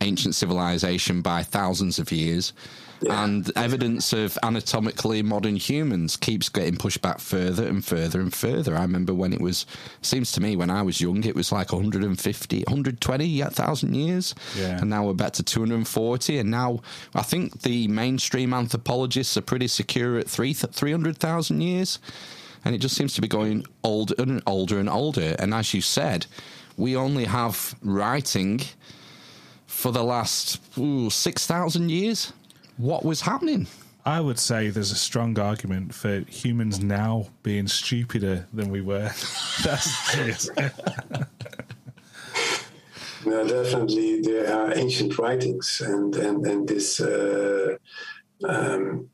ancient civilization by thousands of years. Yeah. And evidence of anatomically modern humans keeps getting pushed back further and further and further. I remember when it was, seems to me, when I was young, it was like 150, 120,000 years. Yeah. And now we're back to 240. And now I think the mainstream anthropologists are pretty secure at three 300,000 years. And it just seems to be going older and older and older. And as you said, we only have writing for the last 6,000 years. What was happening? I would say there's a strong argument for humans now being stupider than we were. That's it. No, definitely, there are ancient writings, and and and this. Uh, um,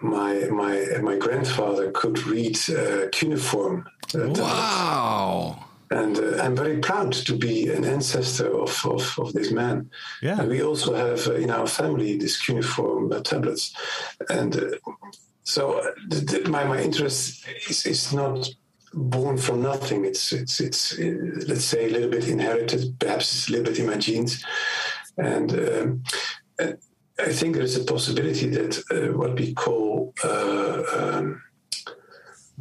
my my my grandfather could read uh, cuneiform, uh, Wow. And uh, I'm very proud to be an ancestor of of, of this man. Yeah. And we also have uh, in our family these cuneiform uh, tablets, and uh, so uh, th- th- my my interest is, is not born from nothing. It's it's it's uh, let's say a little bit inherited, perhaps a little bit in my genes, and. Um, uh, I think there is a possibility that uh, what we call uh, um,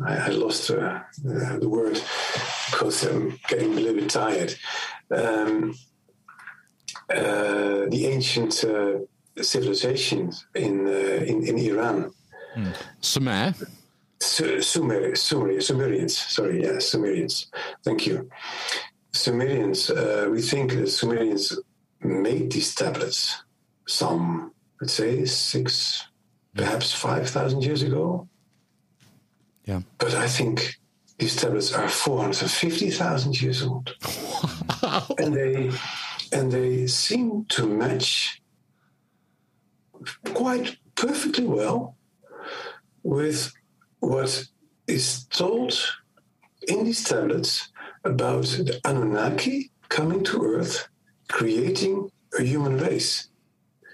I, I lost uh, the, the word because I'm getting a little bit tired. Um, uh, the ancient uh, civilizations in, uh, in in Iran, Sumer. Su- Sumer, Sumer, Sumerians. Sorry, yeah, Sumerians. Thank you. Sumerians. Uh, we think the Sumerians made these tablets some, let's say, six, perhaps five thousand years ago. Yeah. But I think these tablets are 450,000 years old. and they and they seem to match quite perfectly well with what is told in these tablets about the Anunnaki coming to Earth, creating a human race.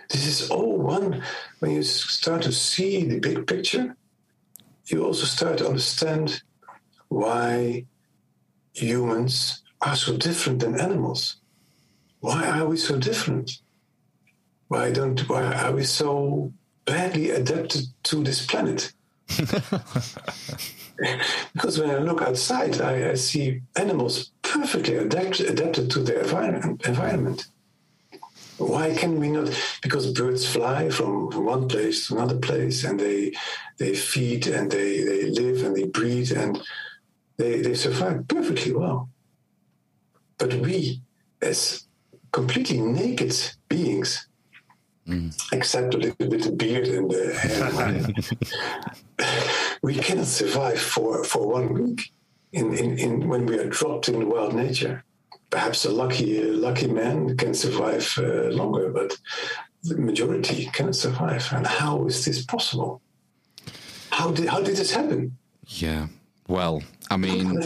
This is all one. When you start to see the big picture, you also start to understand why humans are so different than animals. Why are we so different? Why don't why are we so badly adapted to this planet? because when I look outside, I, I see animals perfectly adapt, adapted to their environment. environment. Why can we not? Because birds fly from, one place to another place, and they they feed and they, they live and they breed and they, they survive perfectly well. But we, as completely naked beings, mm. except a little bit of beard and the uh, hair, we cannot survive for, for one week in, in, in when we are dropped in wild nature. Perhaps a lucky lucky man can survive uh, longer, but the majority cannot survive. And how is this possible? How did how did this happen? Yeah. Well, I mean,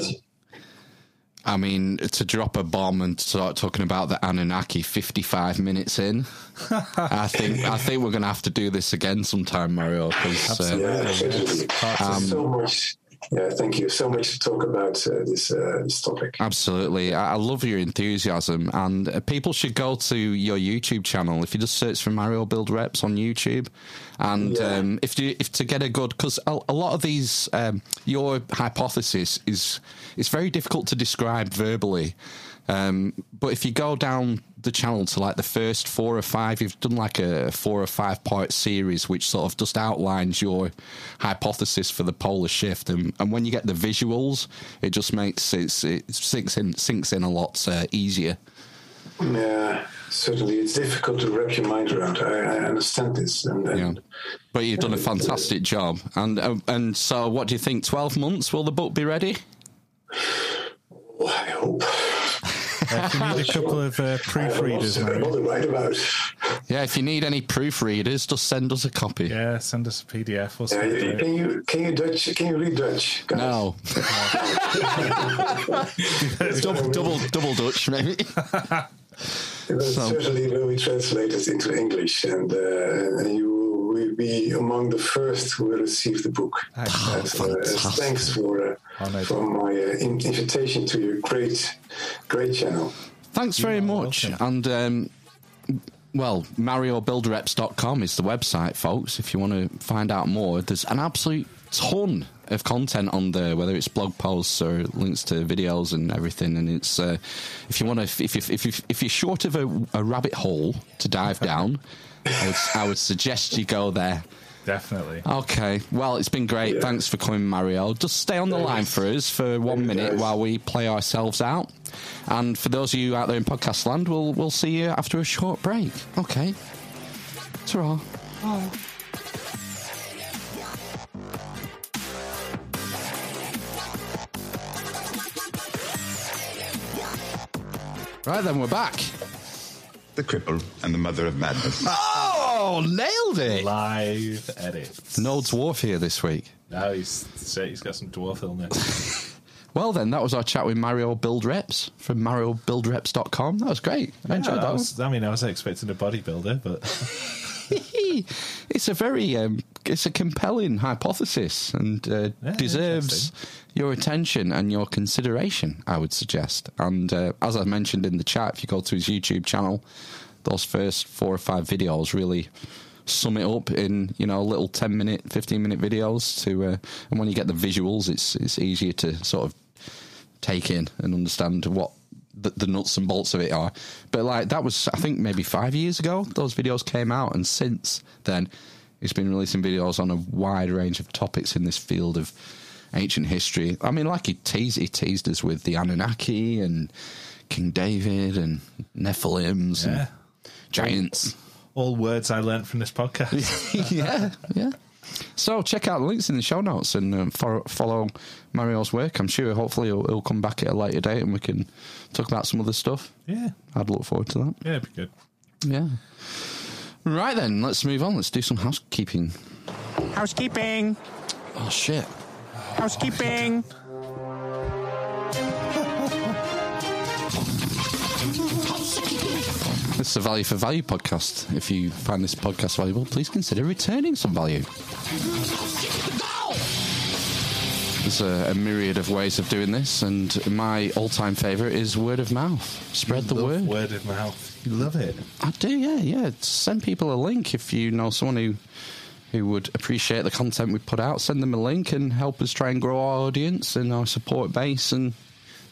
I mean, to drop a bomb and start talking about the Anunnaki 55 minutes in, I think I think we're going to have to do this again sometime, Mario. Because uh, Yeah. Um, so much. Yeah, thank you. So much to talk about uh, this uh, this topic. Absolutely. I I love your enthusiasm, and uh, people should go to your YouTube channel. If you just search for Mario Buildreps on YouTube, and Yeah. um, if you if to get a good because a, a lot of these um, your hypothesis is it's very difficult to describe verbally. Um, but if you go down the channel to like the first four or five, you've done like a four or five part series, which sort of just outlines your hypothesis for the polar shift. And, and when you get the visuals, it just makes it, it sinks in sinks in a lot uh, easier. Yeah, certainly. It's difficult to wrap your mind around. I, I understand this, and, and Yeah. But you've done a fantastic job. And uh, and so, what do you think? Twelve months? Will the book be ready? oh, I hope. Uh, if you need a couple of uh, proofreaders, have Mary. all about. Yeah. If you need any proofreaders, just send us a copy. Yeah, send us a PDF. We'll Yeah, send it out. can you can you Dutch? Can you read Dutch? guys? No. double, double, double Dutch, maybe. It will So- certainly will be translated into English, and, uh, and you will be among the first who will receive the book. Excellent. As, uh, as thanks for uh, for my uh, invitation to your great great channel. Thanks very much. welcome. And, um, well, MarioBuildReps.com is the website, folks. If you want to find out more, there's an absolute ton of content on there, whether it's blog posts or links to videos and everything. And it's uh, if you want to, if you, if you, if you're short of a, a rabbit hole to dive down, I would, I would suggest you go there. Definitely. Okay. Well, it's been great. Yeah. Thanks for coming, Mario. Just stay on the Thanks. line for us for one Thank minute guys. while we play ourselves out. And for those of you out there in podcast land, we'll we'll see you after a short break. Okay. ta oh. Right then, we're back. The cripple and the mother of madness. Oh, nailed it! Live edits. No dwarf here this week. No, he's he's got some dwarf illness. Well, then, that was our chat with Mario Buildreps from MarioBuildReps.com. That was great. I enjoyed Yeah, that. I, one. was, I mean, I was expecting a bodybuilder, but it's a very, um, it's a compelling hypothesis and uh, Yeah, deserves your attention and your consideration. I would suggest. And uh, as I mentioned in the chat, if you go to his YouTube channel, those first four or five videos really sum it up in you know little 10 minute 15 minute videos to uh, and when you get the visuals it's it's easier to sort of take in and understand what the, the nuts and bolts of it are. But like that was, I think maybe five years ago those videos came out, and since then he's been releasing videos on a wide range of topics in this field of ancient history. I mean, like he teased, he teased us with the Anunnaki and King David and Nephilims Yeah. and giants. all words I learned from this podcast. yeah, yeah. So check out the links in the show notes and um, follow Mario's work. I'm sure hopefully he'll, he'll come back at a later date and we can talk about some other stuff. yeah, I'd look forward to that. yeah, it'd be good. Yeah. Right then, let's move on. Let's do some housekeeping. Housekeeping. Oh shit. Housekeeping. This is a value for value podcast. If you find this podcast valuable, please consider returning some value. There's a, a myriad of ways of doing this, and my all-time favorite is word of mouth. Spread the Love word. Word of mouth. You love it. I do, yeah, yeah. Send people a link if you know someone who who would appreciate the content we put out. Send them a link and help us try and grow our audience and our support base, and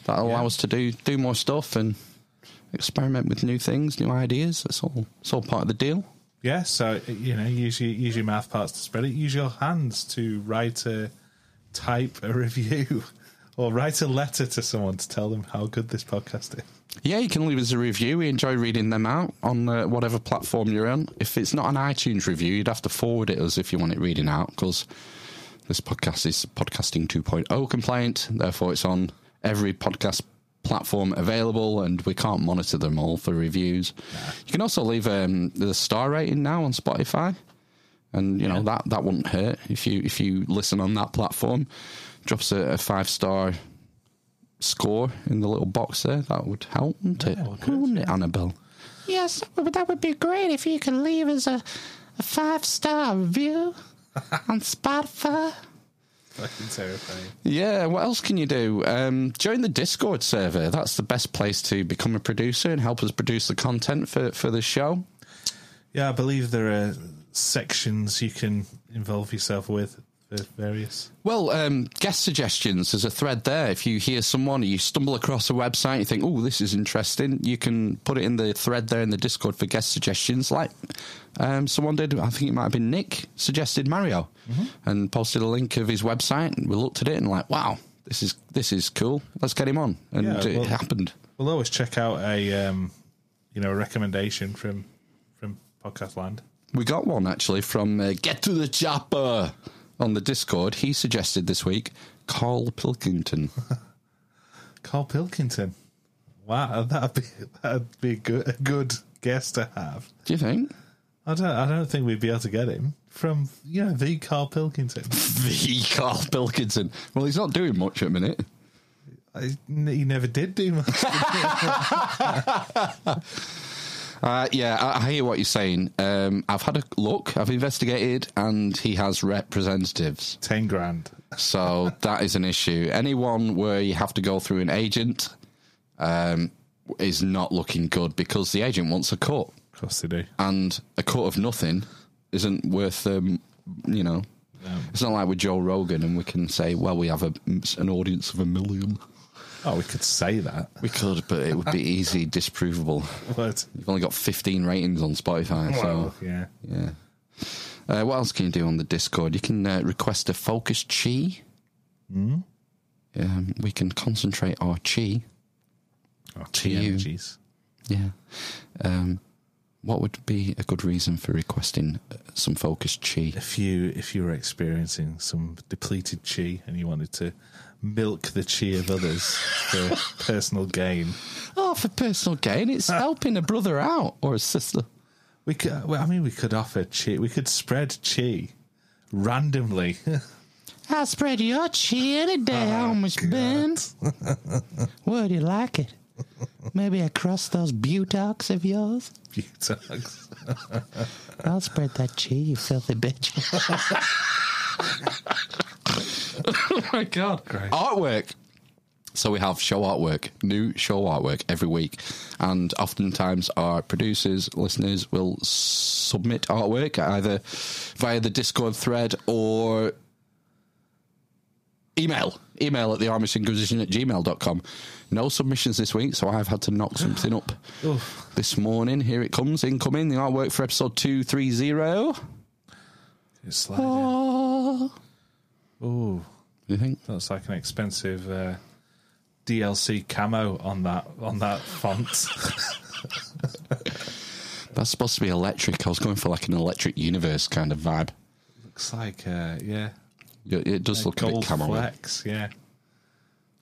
that'll allow us to do do more stuff and experiment with new things, new ideas. That's all. It's all part of the deal. Yeah, so you know, use your use your mouth parts to spread it. Use your hands to write a type a review or write a letter to someone to tell them how good this podcast is. Yeah, you can leave us a review. We enjoy reading them out on uh, whatever platform you're on. If it's not an iTunes review, you'd have to forward it us if you want it reading out because this podcast is podcasting 2.0 compliant. Therefore, it's on every podcast platform available, and we can't monitor them all for reviews. You can also leave um, the star rating now on Spotify, and you know that that wouldn't hurt if you if you listen on that platform. Drop us a, a five star score in the little box there. That would help, wouldn't it? well, good, wouldn't it, Annabelle? Yes, that would be great if you could leave us a, a five star review on Spotify. Fucking terrifying. Yeah, what else can you do? Um, join the Discord server. That's the best place to become a producer and help us produce the content for, for the show. Yeah, I believe there are sections you can involve yourself with. Various. Well, um, guest suggestions. There's a thread there. If you hear someone, you stumble across a website, you think, "Oh, this is interesting." You can put it in the thread there in the Discord for guest suggestions. Like um, someone did, I think it might have been Nick suggested Mario, and posted a link of his website. And we looked at it and like, "Wow, this is this is cool. Let's get him on." And Yeah, it well- happened. We'll always check out a um, you know a recommendation from from podcast land. We got one actually from uh, Get to the Chopper on the Discord. He suggested this week Carl Pilkington. Carl Pilkington. Wow, that'd be that'd be a good a good guest to have. Do you think? I don't I don't think we'd be able to get him from you know the Carl Pilkington. The Carl Pilkington. Well, he's not doing much at the minute. I, he never did do much. Uh, yeah, I, I hear what you're saying. Um, I've had a look, I've investigated, and he has representatives. Ten grand. So that is an issue. Anyone where you have to go through an agent um, is not looking good because the agent wants a cut, Of course they do. and a cut of nothing isn't worth, um, you know. It's not like with Joe Rogan, and we can say, well, we have a, an audience of a million. Oh, we could say that. We could, but it would be easy disprovable. But You've only got 15 ratings on Spotify, well, so yeah. yeah. Uh, what else can you do on the Discord? You can uh, request a focus chi. Mm. Um, we can concentrate our chi. To chi energies. Yeah. Um, what would be a good reason for requesting uh, some focus chi? If you if you were experiencing some depleted chi and you wanted to milk the chi of others for personal gain, Oh, for personal gain, it's helping a brother out or a sister. we could. Well, I mean, we could offer chi. We could spread chi randomly. I'll spread your chi any day, Oh, Ben. Would you like it? Maybe across those buttocks of yours? Butox. I'll spread that chi, you filthy bitch. oh my god! Great. Artwork. So we have show artwork, new show artwork every week, and oftentimes our producers, listeners will submit artwork either via the Discord thread or email. Email at the Amish Inquisition at gmail.com. No submissions this week, so I've had to knock something up this morning. Here it comes, incoming, the artwork for episode 230. Slide in. Oh. Ooh, Do you think? that's like an expensive uh, DLC camo on that on that font. That's supposed to be electric. I was going for like an electric universe kind of vibe. Looks like uh, yeah, It, does look a bit camo. flex. Yeah,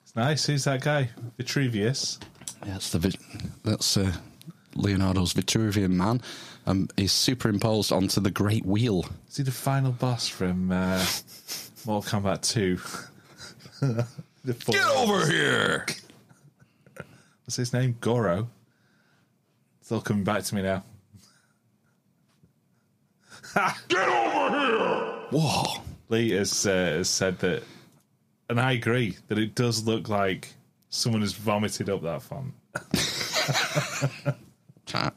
it's nice. Who's that guy? Vitruvius. Yeah, that's the that's uh, Leonardo's Vitruvian man. Um, he's superimposed onto the Great Wheel. Is he the final boss from uh, Mortal Kombat Two? The over here! What's his name? Goro. It's all coming back to me now. Get over here! Whoa! Lee has, uh, has said that, and I agree that it does look like someone has vomited up that font. Chat.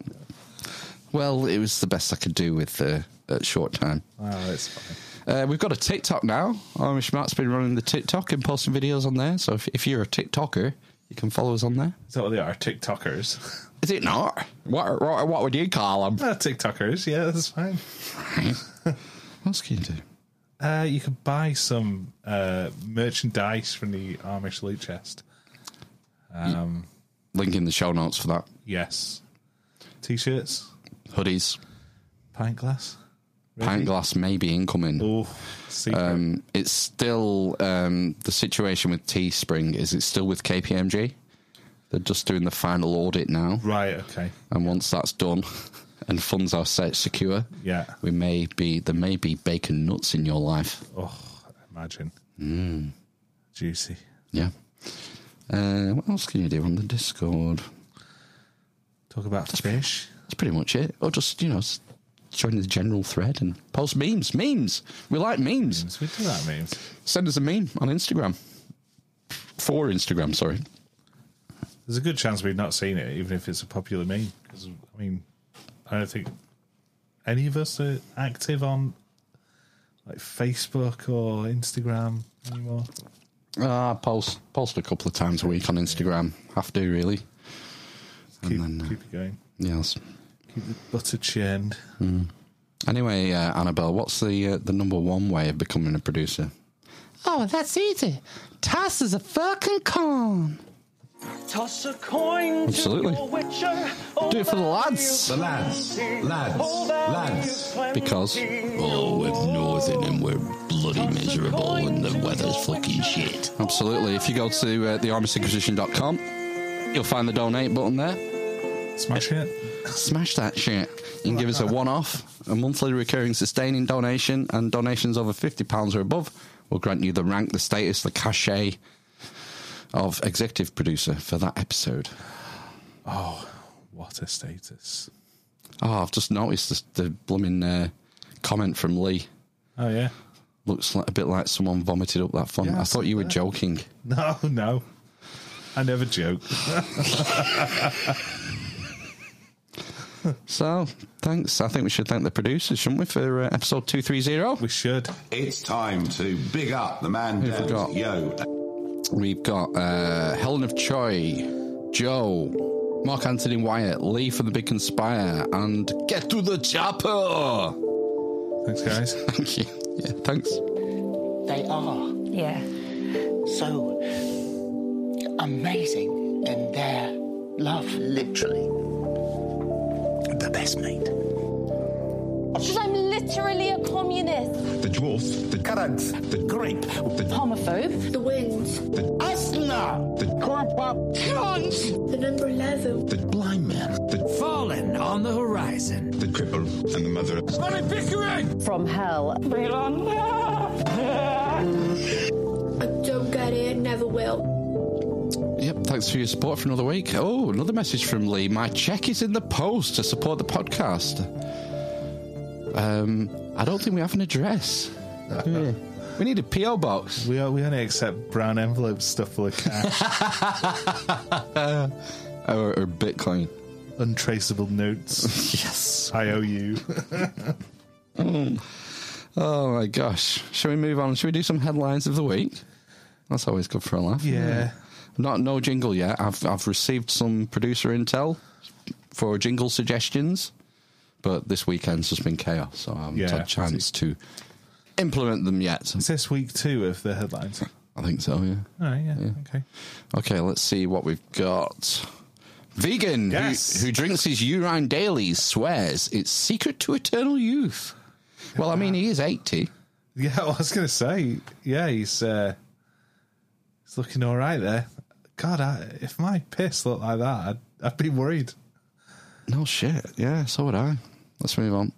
Well, it was the best I could do with uh, short time. Wow, that's fine. Uh, we've got a TikTok now. Amish Matt's been running the TikTok and posting videos on there. So if, if you're a TikToker, you can follow us on there. Is that what they are? TikTokers. Is it not? What what, what would you call them? Ah, TikTokers, yeah, that's fine. what else can you do? Uh, you can buy some uh, merchandise from the Amish loot chest. Um, Link in the show notes for that. yes. T-shirts, Hoodies, pint glass. Pint glass may be incoming. Oh, secret. Um, it's still um, the situation with Teespring is it's still with KPMG. They're just doing the final audit now, Right. Okay. and once that's done, and funds are set secure, Yeah. we may be there may be bacon nuts in your life. Oh, imagine. Mm. Juicy. Yeah. Uh, what else can you do on the Discord? Talk about fish. That's pretty much it. Or just you know, join the general thread and post memes. Memes. We like memes. Memes. We do that memes. Send us a meme on Instagram. For Instagram, sorry. There's a good chance we've not seen it, even if it's a popular meme. Because I mean, I don't think any of us are active on like Facebook or Instagram anymore. Ah, post post a couple of times a week on Instagram. Have to really. Keep, then, uh, keep it going. Yes. Keep the butter churned. Anyway, uh, Annabelle, what's the uh, the number one way of becoming a producer? Oh, that's easy. Toss is a fucking con. Toss a coin Absolutely. to your witcher. Do it for the lads. The lads, lads, lads. Because Oh, we're northern and we're bloody miserable and the weather's fucking shit. absolutely, if you go to uh, theamishinquisition.com, you'll find the donate button there. Smash it. Smash that shit. You can give us a one-off, a monthly recurring sustaining donation, and donations over fifty pounds or above will grant you the rank, the status, the cachet of executive producer for that episode. Oh, what a status. Oh, I've just noticed the, the blooming uh, comment from Lee. Oh yeah. Looks like, a bit like someone vomited up that font. Yeah, I thought you were joking. No, no. I never joke. So, thanks. I think we should thank the producers, shouldn't we, for uh, episode 230? We should. It's time to big up the man Who've we got? Yo, We've got uh, Helen of Troy, Joe, Mark Anthony Wyatt, Lee from the Big Conspire, and Get to the Chopper! Thanks, guys. Thank you. Yeah, thanks. They are Yeah. so amazing in their love. Literally. The best mate. Because I'm literally a communist. the dwarf, the carrot, the grape, the Homophobe. The wind. Asna! the The number 11. the blind man, the Fallen on the horizon. the cripple, and the mother of From hell. I don't get it, never will. Thanks for your support for another week. Oh, another message from Lee. My check is in the post to support the podcast. Um, I don't think we have an address. we? Need a PO box. We are, we only accept brown envelopes stuff full of cash, Or, or Bitcoin. untraceable notes. Yes. I owe you. Oh my gosh. Shall we move on? Shall we do some headlines of the week? That's always good for a laugh. Yeah. Not no jingle yet. I've I've received some producer intel for jingle suggestions, but this weekend's just been chaos, so I haven't Yeah, had a chance to implement them yet. Is this week two of the headlines? I think so. Yeah. All right, yeah, okay. Okay, let's see what we've got. Vegan Yes. who, who drinks his urine daily swears it's secret to eternal youth. Well, I mean, he is 80. Yeah, I was going to say, yeah, he's uh, he's looking all right there. God, I, if my piss looked like that, I'd, I'd be worried. No shit. Yeah, so would I. Let's move on.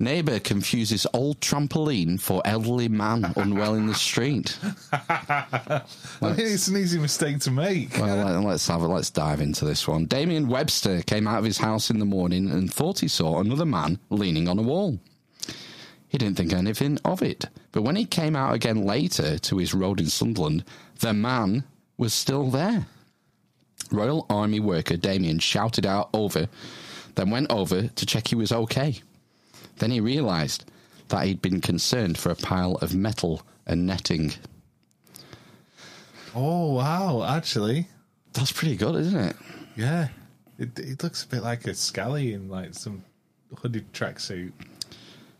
Neighbour confuses old trampoline for elderly man unwell in the street. I mean, it's an easy mistake to make. Well, let, let's have it. Let's dive into this one. Damien Webster came out of his house in the morning and thought he saw another man leaning on a wall. He didn't think anything of it, but when he came out again later to his road in Sunderland, the man was still there. Royal Army worker Damien shouted out over, then went over to check he was okay. Then he realised that he'd been concerned for a pile of metal and netting. Oh, wow, actually. That's pretty good, isn't it? Yeah. It, it looks a bit like a scally in like some hooded tracksuit.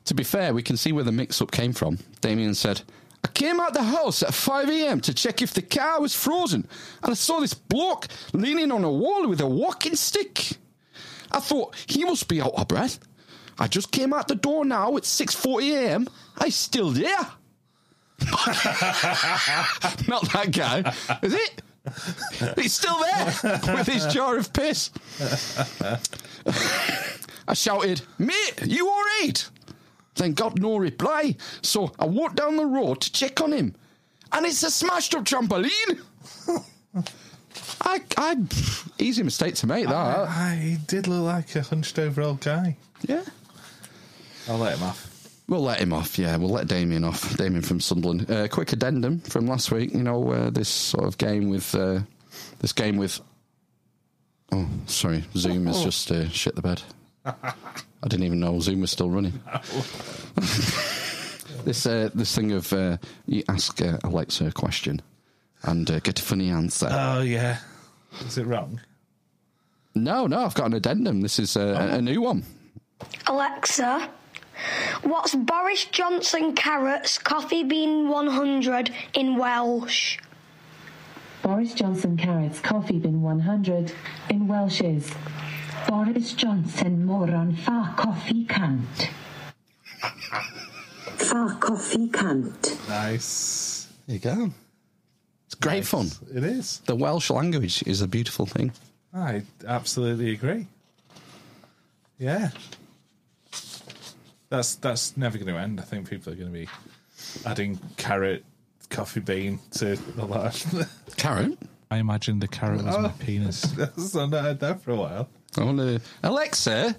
To be fair, we can see where the mix up came from. Damien said, I came out the house at 5 a.m. to check if the car was frozen, and I saw this bloke leaning on a wall with a walking stick. I thought he must be out of breath. I just came out the door now at 6:40 a.m. I still there. Not that guy, is it? He's still there with his jar of piss. I shouted, Mate, you alright? Then got no reply, so I walked down the road to check on him. And it's a smashed up trampoline. I, I, easy mistake to make that. I, I- he did look like a hunched over old guy. Yeah. I'll let him off. We'll let him off, yeah. We'll let Damien off. Damien from Sunderland. Uh, quick addendum from last week. You know, uh, this sort of game with uh, this game with. Oh, sorry, Zoom has just uh, shit the bed. I didn't even know Zoom was still running. this uh, this thing of uh, you ask uh, Alexa a question and uh, get a funny answer. Oh yeah. Is it wrong? no, no, I've got an addendum. This is uh, a, a new one. Alexa, what's Boris Johnson carrots coffee bean 100 in Welsh? Boris Johnson carrots coffee bin 100 in Welsh is Boris Johnson moron far coffee cant. far coffee cant. Nice. There you go. It's great fun. It is. The Welsh language is a beautiful thing. I absolutely agree. Yeah. That's that's never going to end. I think people are going to be adding carrot, coffee bean to a lot. Carrot? I imagine the carrot was my Oh. penis. That's I've not heard that for a while. I want to. Alexa,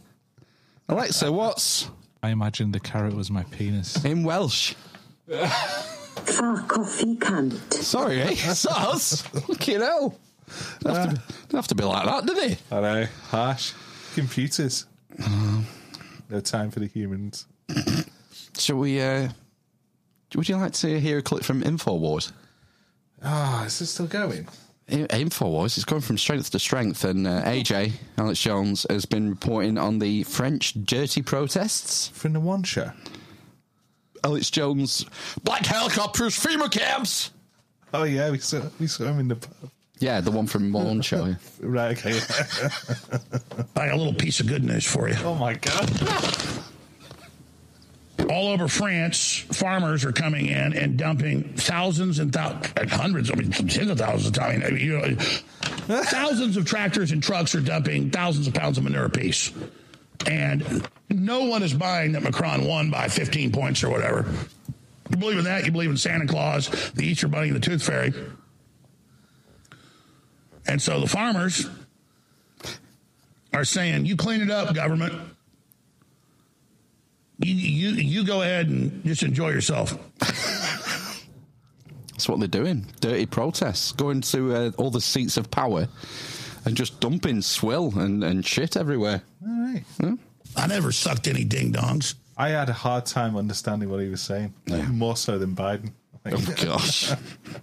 Alexa, what's I imagine the carrot was my penis. in Welsh? Fa coffee cant. Sorry, eh? Sos. Fucking hell. Don't have, to be, don't have to be like that, do they? I know. Harsh. Computers. No time for the humans. Shall we? Uh, would you like to hear a clip from Infowars? Ah, is this still going? I- Infowars is going from strength to strength, and uh, AJ Alex Jones has been reporting on the French dirty protests. From the one show. Alex Jones, black helicopters, FEMA camps. Oh yeah, we saw we saw him in the pub. Yeah, the one from One Show. Right, okay. I got a little piece of good news for you. oh my god. All over France, farmers are coming in and dumping thousands and thou- hundreds, I mean, tens of thousands of times. I mean, you know, thousands of tractors and trucks are dumping thousands of pounds of manure apiece. And no one is buying that Macron won by 15 points or whatever. You believe in that? You believe in Santa Claus, the Easter Bunny, and the Tooth Fairy. And so the farmers are saying, "You clean it up, government. You you you go ahead and just enjoy yourself." That's what they're doing. Dirty protests, going to uh, all the seats of power and just dumping swill and, and shit everywhere. All right. I never sucked any ding dongs. I had a hard time understanding what he was saying, more so than Biden. I think. Oh, gosh.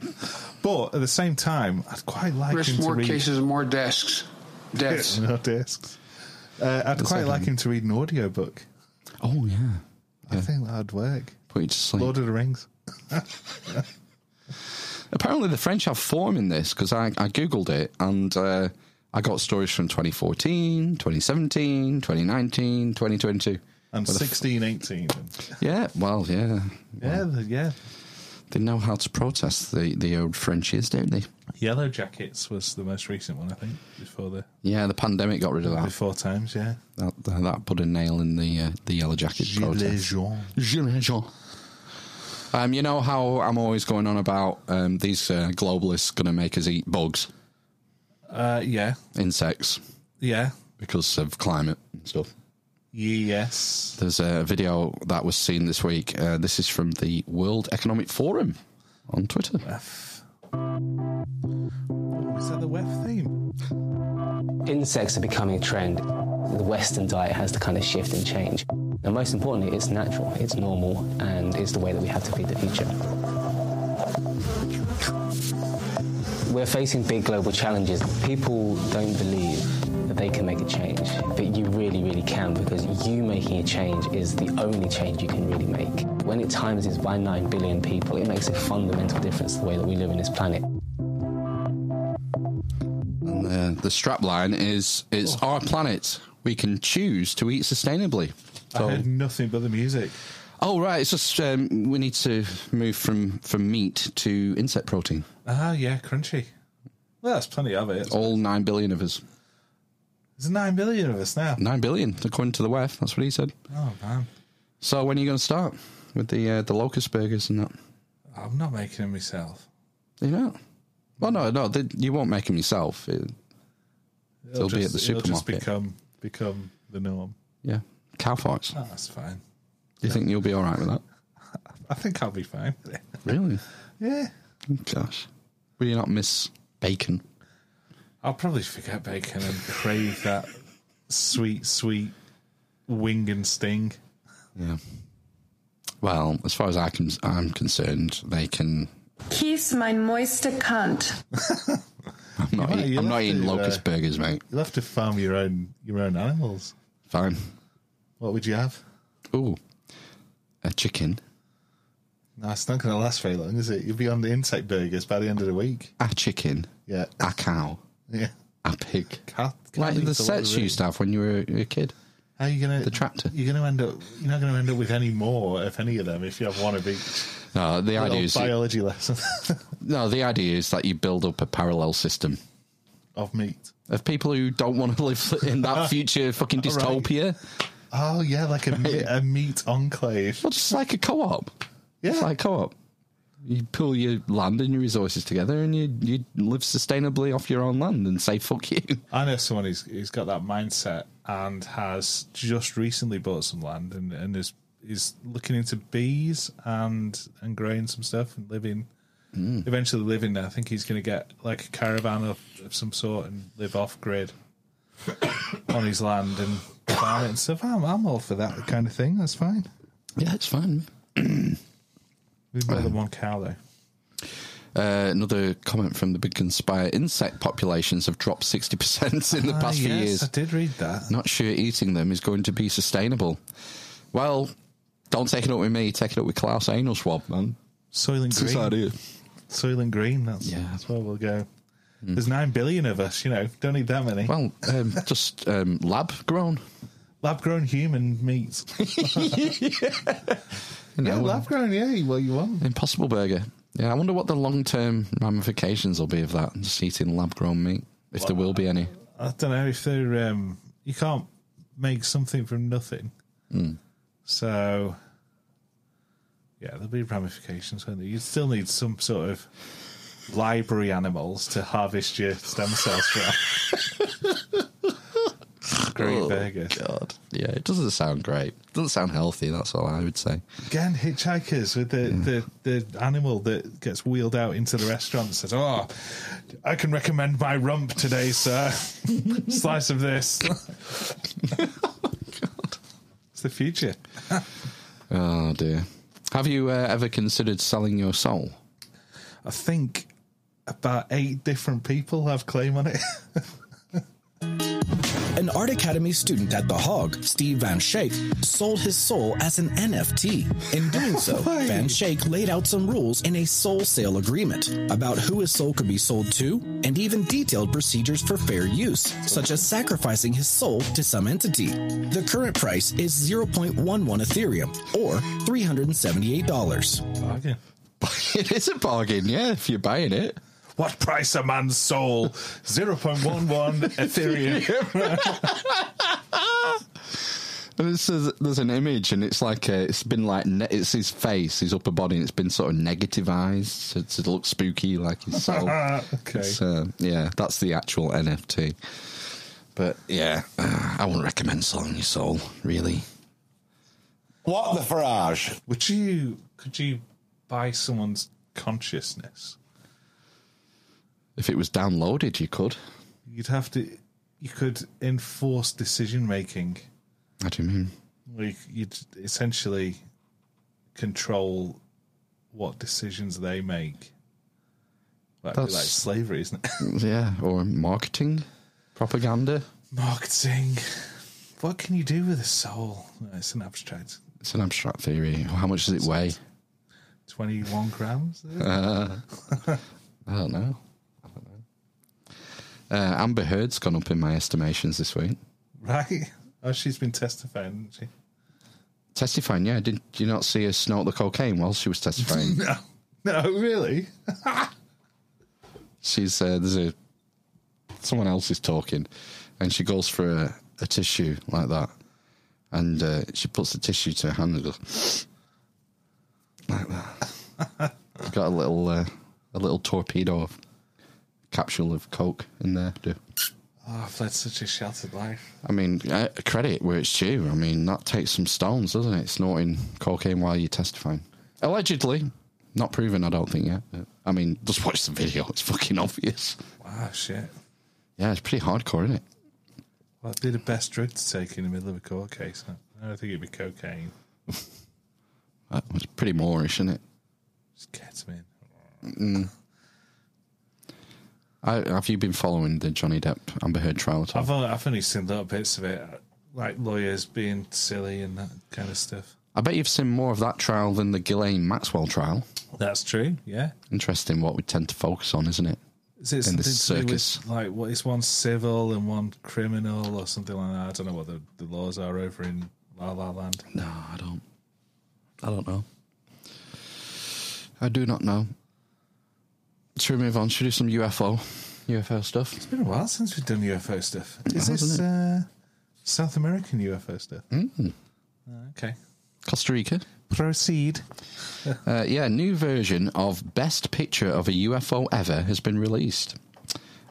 but at the same time, I'd quite like Risk him to more read. cases and more desks. desks, no desks. Uh, I'd The quite like him to read an audiobook. Oh, yeah. I think that'd work. Put you to sleep. Lord of the Rings. Apparently, the French have form in this because I, I googled it and uh, I got stories from 2014, 2017, 2019, 2022. And Well, f- 16, 18. Yeah, well, yeah. Yeah, yeah. They know how to protest the, the old Frenchies, don't they? Yellow Jackets was the most recent one, I think, before the Yeah, the pandemic got rid of that. before times. Yeah. That, that, that put a nail in the uh, the yellow jacket Gilets protest. jaunes. Gilets jaunes. Um, you know how I'm always going on about um, these uh, globalists going to make us eat bugs, Uh, yeah. insects, Yeah. because of climate and stuff. Yes. There's a video that was seen this week. Uh, this is from the World Economic Forum on Twitter. Was that the WEF theme? Insects are becoming a trend. The Western diet has to kind of shift and change. And most importantly, it's natural, it's normal, and it's the way that we have to feed the future. We're facing big global challenges. People don't believe that they can make a change, but you really, really can because you making a change is the only change you can really make. When it times is by 9 billion people, it makes a fundamental difference to the way that we live in this planet. And the, the strap line is It's our planet. We can choose to eat sustainably. I heard nothing but the music. Oh right, it's just um, we need to move from from meat to insect protein. Ah, yeah, crunchy. Well, that's plenty of it. All nine billion of us. There's nine billion of us now. Nine billion, according to the WEF. That's what he said. Oh man, So when are you going to start with the uh, the locust burgers and that? I'm not making them myself. You know. Well, no, no, they, you won't make them yourself. It, They'll be at the it'll just supermarket. become become the norm. yeah, cow farts. Oh, that's fine. Do you think you'll be all right with that? I think I'll be fine. Really? Yeah. Gosh, will you not miss bacon? I'll probably forget bacon and crave that sweet, sweet wing and sting. Yeah. Well, as far as I can, I'm concerned, they can. Kiss mein moiste Kant. I'm not, might- eat, I'm not eating to, uh, locust burgers, mate. You'll have to farm your own your own animals. Fine. What would you have? Ooh, a chicken. No, it's not going to last very long, is it? You'll be on the insect burgers by the end of the week. A chicken. Yeah. A cow. Yeah. A pig. Cat, Like the sets you used to have when you were a kid. How are you gonna The tractor. You're gonna end up. You're not gonna end up with any more of any of them if you have one of each. No, the idea is biology lesson no. The idea is that you build up a parallel system of meat. of people who don't want to live in that future fucking Right. dystopia. Oh yeah, like a, me- a meat enclave. Well, just like a co-op. Yeah. It's like co-op. You pull your land and your resources together, and you you live sustainably off your own land, and say "fuck you." I know someone who's, who's got that mindset and has just recently bought some land and, and is is looking into bees and and growing some stuff and living mm. eventually living there. I think he's going to get like a caravan of, of some sort and live off grid on his land and farm it and stuff. I'm, I'm all for that kind of thing. That's fine. Yeah, it's fine. We've more than one cow though. Uh, another comment from the Big Conspire: insect populations have dropped sixty percent in the Ah, past few yes, years. I did read that. Not sure eating them is going to be sustainable. Well, don't take it up with me. Take it up with Klaus Anal Schwab, man. It's his Green. idea. Soylent Green. That's Yeah. that's where we'll go. There's nine billion of us. You know, don't need that many. Well, um, just um, lab grown. Lab grown human meat. You know, yeah, lab grown. Yeah, well, you want. Impossible Burger. Yeah, I wonder what the long term ramifications will be of that. Just eating lab grown meat, if there will be any. I don't know if they're. Um, you can't make something from nothing. Mm. So, yeah, there'll be ramifications. Won't there? You still need some sort of library animals to harvest your stem cells from. Great Oh. God. Yeah, it doesn't sound great. It doesn't sound healthy, that's all I would say. Again, hitchhikers with the, the, the animal that gets wheeled out into the restaurant and says, Oh, I can recommend my rump today, sir. Slice of this. Oh, God. It's the future. Oh, dear. Have you uh, ever considered selling your soul? I think about eight different people have claim on it. An Art Academy student at The Hague, Steve Van Shake, sold his soul as an NFT. In doing so, Van Shake laid out some rules in a soul sale agreement about who his soul could be sold to and even detailed procedures for fair use, such as sacrificing his soul to some entity. The current price is 0.11 Ethereum, or $378. Bargain. it is a bargain, yeah, if you're buying it. What price a man's soul? 0.11 Ethereum. And it says there's an image, and it's like uh, it's been like ne- it's his face, his upper body, and it's been sort of negativized to, to look spooky, like his soul. okay. It's, uh, yeah, that's the actual NFT. But yeah, uh, I wouldn't recommend selling your soul, really. What the farage? Would you could you buy someone's consciousness? If it was downloaded, you could. You'd have to you could enforce decision making. How do you mean? Like you'd essentially control what decisions they make. That'd be like That's- slavery, isn't it? Yeah, or marketing, propaganda. Marketing. What can you do with a soul? It's an abstract. It's an abstract theory. How much does it weigh? 21 grams? Uh, I don't know. I don't know. Uh, Amber Heard's gone up in my estimations this week. Right? Oh, she's been testifying, hasn't she? Testifying, yeah. Did you not see her snort the cocaine while she was testifying? No. No, really? She's uh, there's a someone else is talking, and she goes for a, a tissue like that, and uh, she puts the tissue to her hand and goes like that. Got a little uh, a little torpedo capsule of coke in there. Do. Oh, I've led such a sheltered life. I mean, uh, credit where it's due. I mean, that takes some stones, doesn't it? Snorting cocaine while you're testifying. Allegedly. Not proven, I don't think yet. but, I mean, just watch the video. It's fucking obvious. Wow, shit. Yeah, it's pretty hardcore, isn't it? Well, it'd be the best drug to take in the middle of a court case. I don't think it'd be cocaine. That was pretty Moorish, isn't it? Just ketamine. Mm. I, have you been following the Johnny Depp Amber Heard trial at all? I've only, I've only seen little bits of it, like lawyers being silly and that kind of stuff. I bet you've seen more of that trial than the Ghislaine Maxwell trial. That's true, yeah. Interesting what we tend to focus on, isn't it? Is it In this do with, circus. like what is one civil and one criminal or something like that? I don't know what the, the laws are over in La La Land. No, I don't. I don't know. I do not know. Should we move on? Should we do some UFO, UFO stuff? It's been a while since we've done UFO stuff. Is Hasn't this it? uh, South American UFO stuff? Mm. Okay. Costa Rica. Proceed. Uh, yeah, new version of Best Picture of a UFO Ever has been released.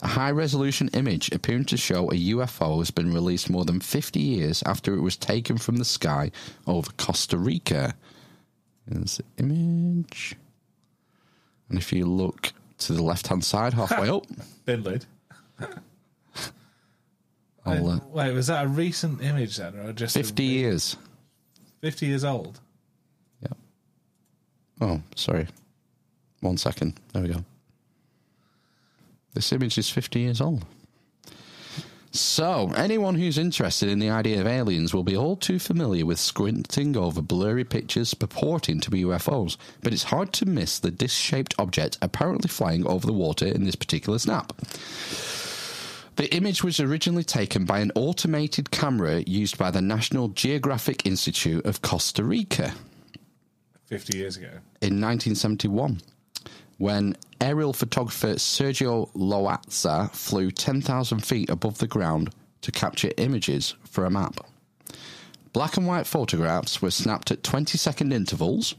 A high resolution image appearing to show a UFO has been released more than 50 years after it was taken from the sky over Costa Rica. There's the image. And if you look to the left hand side, halfway up, Bin lid. I'll, uh, Wait, was that a recent image then, or just a 50 years. Fifty years old. Yeah. Oh, sorry. One second. There we go. This image is 50 years old. So, anyone who's interested in the idea of aliens will be all too familiar with squinting over blurry pictures purporting to be UFOs, but it's hard to miss the disc shaped object apparently flying over the water in this particular snap. The image was originally taken by an automated camera used by the National Geographic Institute of Costa Rica Fifty years ago. in 1971 when aerial photographer Sergio Loaiza flew 10,000 feet above the ground to capture images for a map. Black and white photographs were snapped at 20 second intervals,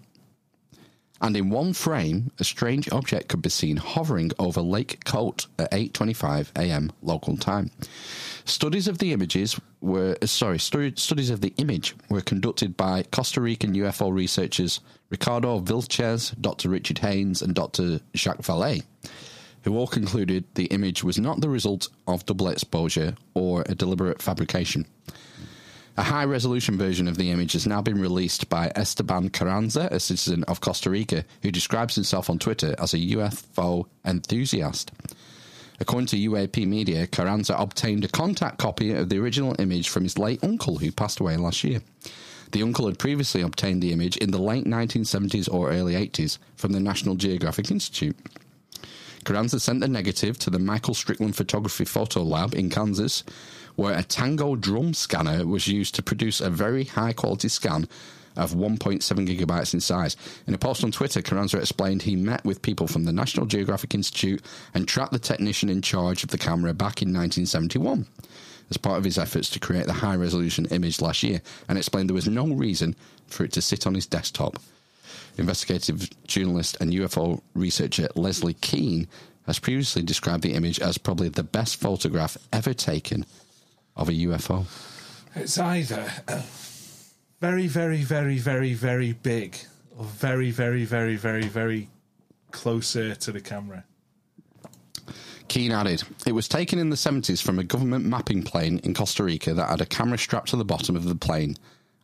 and in one frame, a strange object could be seen hovering over Lake Cote at 8:25 a.m. local time. Studies of the images were sorry, stu- studies of the image were conducted by Costa Rican UFO researchers Ricardo Vilches, Dr. Richard Haines, and Dr. Jacques Vallée, who all concluded the image was not the result of double exposure or a deliberate fabrication. A high resolution version of the image has now been released by Esteban Carranza, a citizen of Costa Rica, who describes himself on Twitter as a UFO enthusiast. According to UAP Media, Carranza obtained a contact copy of the original image from his late uncle, who passed away last year. The uncle had previously obtained the image in the late 1970s or early 80s from the National Geographic Institute. Carranza sent the negative to the Michael Strickland Photography Photo Lab in Kansas, where a Tango drum scanner was used to produce a very high quality scan of 1.7 gigabytes in size. In a post on Twitter, Carranza explained he met with people from the National Geographic Institute and tracked the technician in charge of the camera back in 1971 as part of his efforts to create the high resolution image last year and explained there was no reason for it to sit on his desktop. Investigative journalist and UFO researcher Leslie Kean has previously described the image as probably the best photograph ever taken of a UFO. It's either very, very, very, very, very big or very, very, very, very, very closer to the camera. Kean added, It was taken in the 70s from a government mapping plane in Costa Rica that had a camera strapped to the bottom of the plane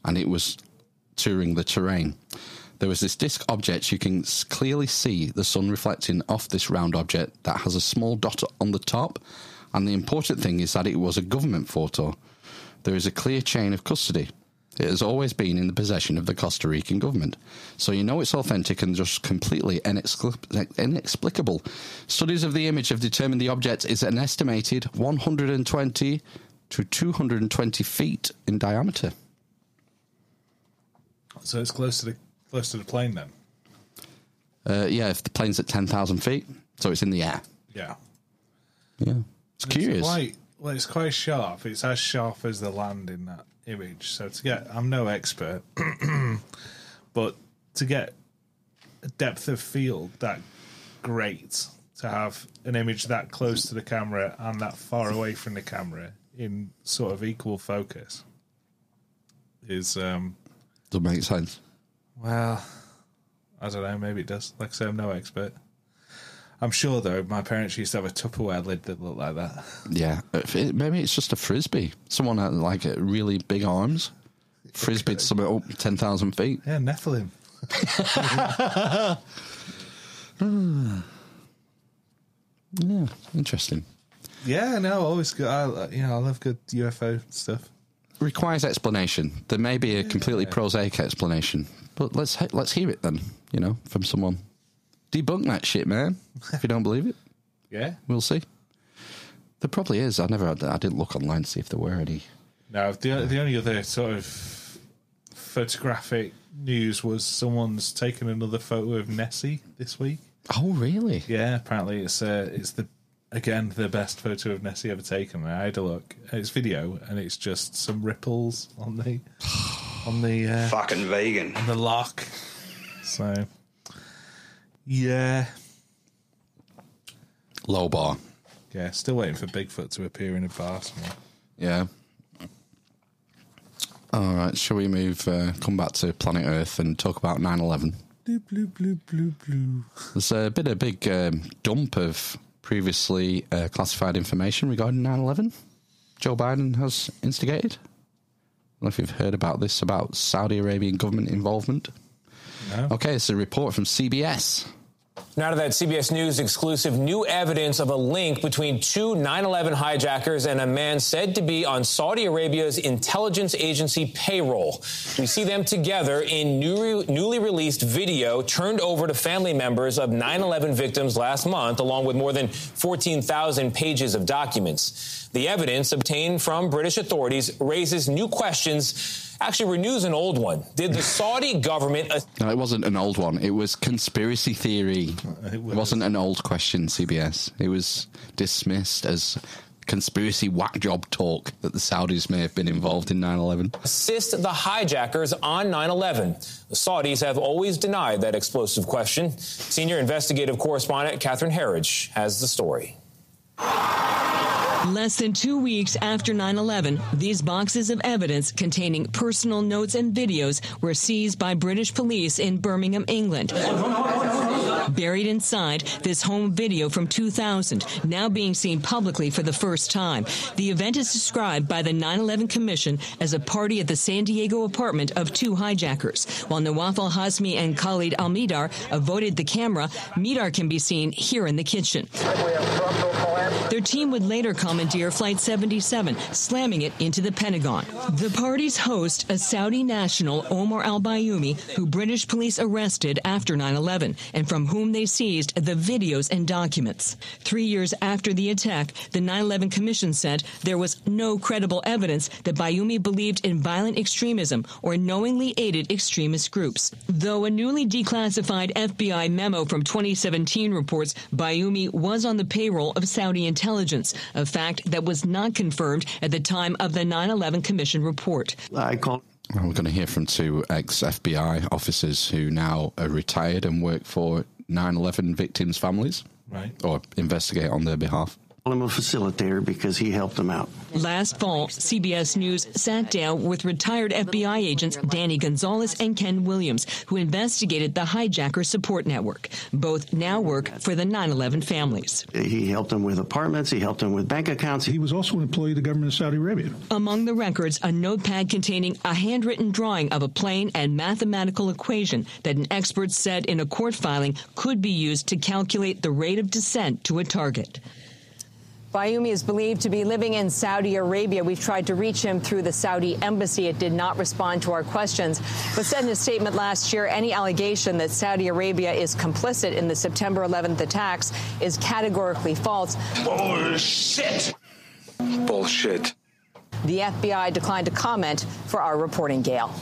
and it was touring the terrain. There was this disc object, you can clearly see the sun reflecting off this round object that has a small dot on the top. And the important thing is that it was a government photo. There is a clear chain of custody. It has always been in the possession of the Costa Rican government. So you know it's authentic and just completely inexpli- inexplicable. Studies of the image have determined the object is an estimated 120 to 220 feet in diameter. So it's close to the close to the plane then. Uh, yeah, if the plane's at 10,000 feet, so it's in the air. Yeah. Yeah. It's curious. quite well. It's quite sharp. It's as sharp as the land in that image. So to get, I'm no expert, but to get a depth of field that great, to have an image that close to the camera and that far away from the camera in sort of equal focus is um Doesn't make sense. well, I don't know. Maybe it does. Like I say, I'm no expert. I'm sure though. My parents used to have a Tupperware lid that looked like that. Yeah, it- maybe it's just a frisbee. Someone had like uh, really big arms, frisbeed something up ten thousand feet. Yeah, Nephilim. yeah, interesting. Yeah, no, always good. I, you know, I love good UFO stuff. Requires explanation. There may be a completely prosaic explanation, but let's let's hear it then. You know, from someone. Debunk that shit, man. If you don't believe it, Yeah. we'll see. There probably is. I never. I didn't look online to see if there were any. No, the the only other sort of photographic news was someone's taken another photo of Nessie this week. Oh, really? Yeah, apparently it's uh, it's the again the best photo of Nessie ever taken. I had a look. It's video, and it's just some ripples on the on the uh, Fucking vegan. on the lock. So, yeah, Low bar. yeah. Still waiting for Bigfoot to appear in a bar somewhere. Yeah. All right. Shall we move? Uh, come back to planet Earth and talk about 9-11? Blue, blue, blue, blue, blue. There's uh, been a big um, dump of previously uh, classified information regarding 9-11. Joe Biden has instigated. I don't know if you've heard about this about Saudi Arabian government involvement. No. Okay, it's a report from CBS. Now to that CBS News exclusive new evidence of a link between two 9 11 hijackers and a man said to be on Saudi Arabia's intelligence agency payroll. We see them together in new, newly released video turned over to family members of 9 11 victims last month, along with more than 14,000 pages of documents. The evidence obtained from British authorities raises new questions. Actually, renews an old one. Did the Saudi government No, it wasn't an old one. It was conspiracy theory. It, was. not an old question, CBS. It was dismissed as conspiracy whack job talk that the Saudis may have been involved in 9 11. assist the hijackers on 9 11. The Saudis have always denied that explosive question. Senior investigative correspondent Catherine Herridge has the story. Less than two weeks after 9 11, these boxes of evidence containing personal notes and videos were seized by British police in Birmingham, England. Buried inside this home video from 2000, now being seen publicly for the first time. The event is described by the 9 11 Commission as a party at the San Diego apartment of two hijackers. While Nawaf al Hazmi and Khalid Al Mihdhar avoided the camera, Mihdhar can be seen here in the kitchen. Their team would later commandeer Flight 77, slamming it into the Pentagon. The party's host, a Saudi national, Omar al Bayoumi, who British police arrested after 9 11, and from whom they seized the videos and documents. Three years after the attack, the 9 11 Commission said there was no credible evidence that Bayoumi believed in violent extremism or knowingly aided extremist groups. Though a newly declassified FBI memo from 2017 reports Bayoumi was on the payroll of Saudi intelligence, a fact that was not confirmed at the time of the 9 11 Commission report. I call. Well, we're going to hear from two ex FBI officers who now are retired and work for 9 11 victims' families. Right. Or investigate on their behalf. I'm a facilitator because he helped them out. Last fall, CBS News sat down with retired FBI agents Danny Gonzalez and Ken Williams, who investigated the hijacker support network. Both now work for the 9 11 families. He helped them with apartments, he helped them with bank accounts. He was also an employee of the government of Saudi Arabia. Among the records, a notepad containing a handwritten drawing of a plane and mathematical equation that an expert said in a court filing could be used to calculate the rate of descent to a target. Bayoumi is believed to be living in Saudi Arabia. We've tried to reach him through the Saudi embassy. It did not respond to our questions, but said in a statement last year any allegation that Saudi Arabia is complicit in the September 11th attacks is categorically false. Bullshit. Bullshit. The FBI declined to comment for our reporting, Gail.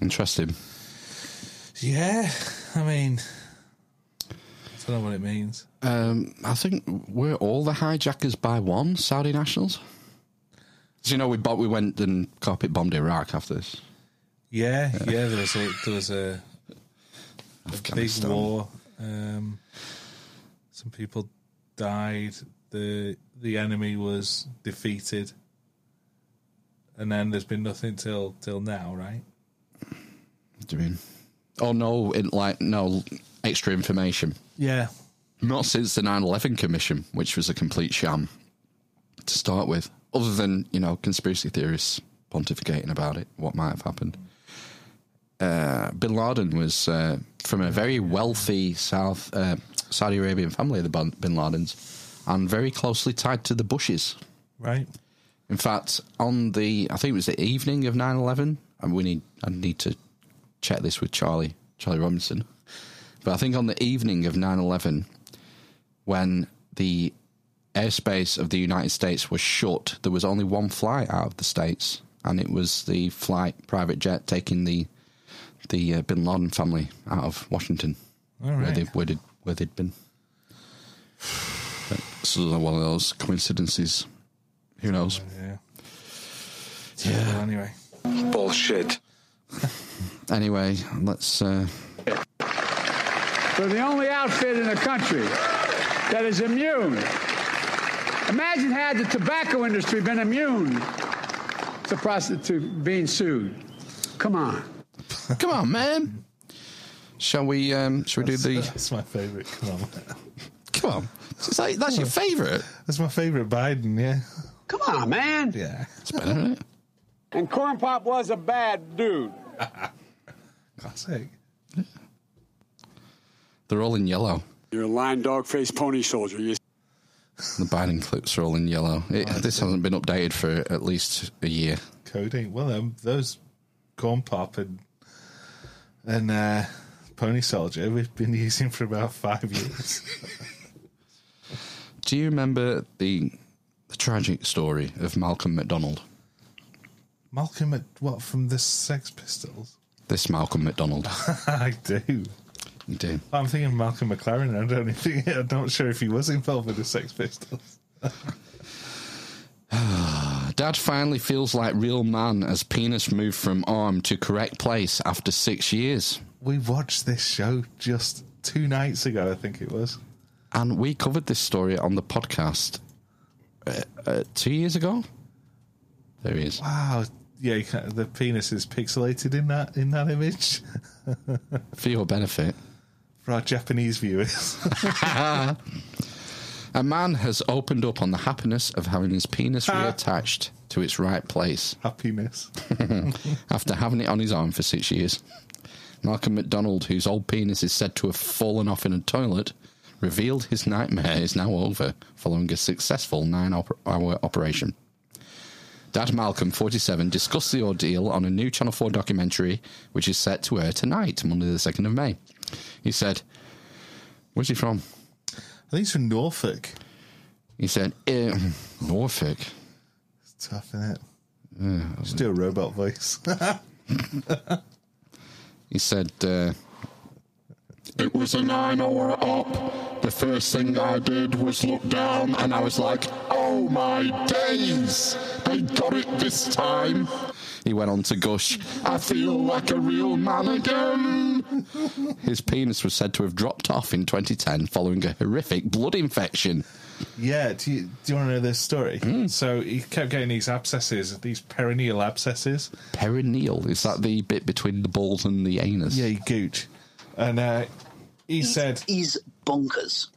Interesting. Yeah, I mean, I don't know what it means. Um, I think we're all the hijackers by one Saudi nationals. So, you know, we bo- we went and carpet bombed Iraq after this. Yeah, yeah. There was a there was a, a big war. Um, some people died. the The enemy was defeated, and then there's been nothing till till now, right? What do you mean? Oh no! It, like no extra information. Yeah. Not since the 9/11 Commission, which was a complete sham to start with. Other than you know conspiracy theorists pontificating about it, what might have happened. Uh, Bin Laden was uh, from a very wealthy South uh, Saudi Arabian family, the Bin Bin Ladens, and very closely tied to the Bushes. Right. In fact, on the I think it was the evening of 9-11, and we need I need to check this with Charlie Charlie Robinson, but I think on the evening of 9-11, when the airspace of the United States was shut, there was only one flight out of the states, and it was the flight private jet taking the the uh, Bin Laden family out of Washington, All where they where, did, where they'd been. But So one of those coincidences. Who knows? Yeah. Yeah. Anyway. Bullshit. Anyway, let's. Uh, We're the only outfit in the country that is immune. Imagine had the tobacco industry been immune to prostitute being sued. Come on. Come on, man. Shall we? Um, shall we do the? That's my favourite. Come on. Come on. Is that, that's your favourite. That's my favourite Biden. Yeah. Come on, man. Yeah. It's better, isn't? And Corn Pop was a bad dude. Classic. They're all in yellow. You're a lying dog faced pony soldier. You The Biden clips are all in yellow. It, this hasn't been updated for at least a year. Coding. Well, um, those corn pop and and uh, pony soldier we've been using for about five years. Do you remember the, the tragic story of Malcolm McDonald? Malcolm, at, what from the Sex Pistols? This Malcolm McDonald. I do. I'm thinking Malcolm McLaren. I don't think I'm not sure if he was involved with the Sex Pistols. Dad finally feels like real man as penis moved from arm to correct place after six years. We watched this show just two nights ago. I think it was. And we covered this story on the podcast uh, uh, two years ago. There he is. Wow. Yeah, you can, the penis is pixelated in that in that image For your benefit. For our Japanese viewers. A man has opened up on the happiness of having his penis reattached to its right place Happiness. after having it on his arm for six years. Malcolm McDonald, whose old penis is said to have fallen off in a toilet, revealed his nightmare is now over following a successful nine op- hour operation. Dad Malcolm, 47, discussed the ordeal on a new Channel 4 documentary, which is set to air tonight, Monday the 2nd of May. He said, Where's he from? I think it's from Norfolk. He said, eh, Norfolk. It's tough, isn't it? Yeah, Just do a robot voice. He said, uh, It was a nine hour up. The first thing I did was look down and I was like, oh my days! They got it this time. He went on to gush, I feel like a real man again. his penis was said to have dropped off in 2010 following a horrific blood infection. yeah, do you, do you want to know this story? Hmm. So he kept getting these abscesses, these perineal abscesses. Perineal, is that the bit between the balls and the anus? Yeah, you gooch. And uh, he said he's bonkers.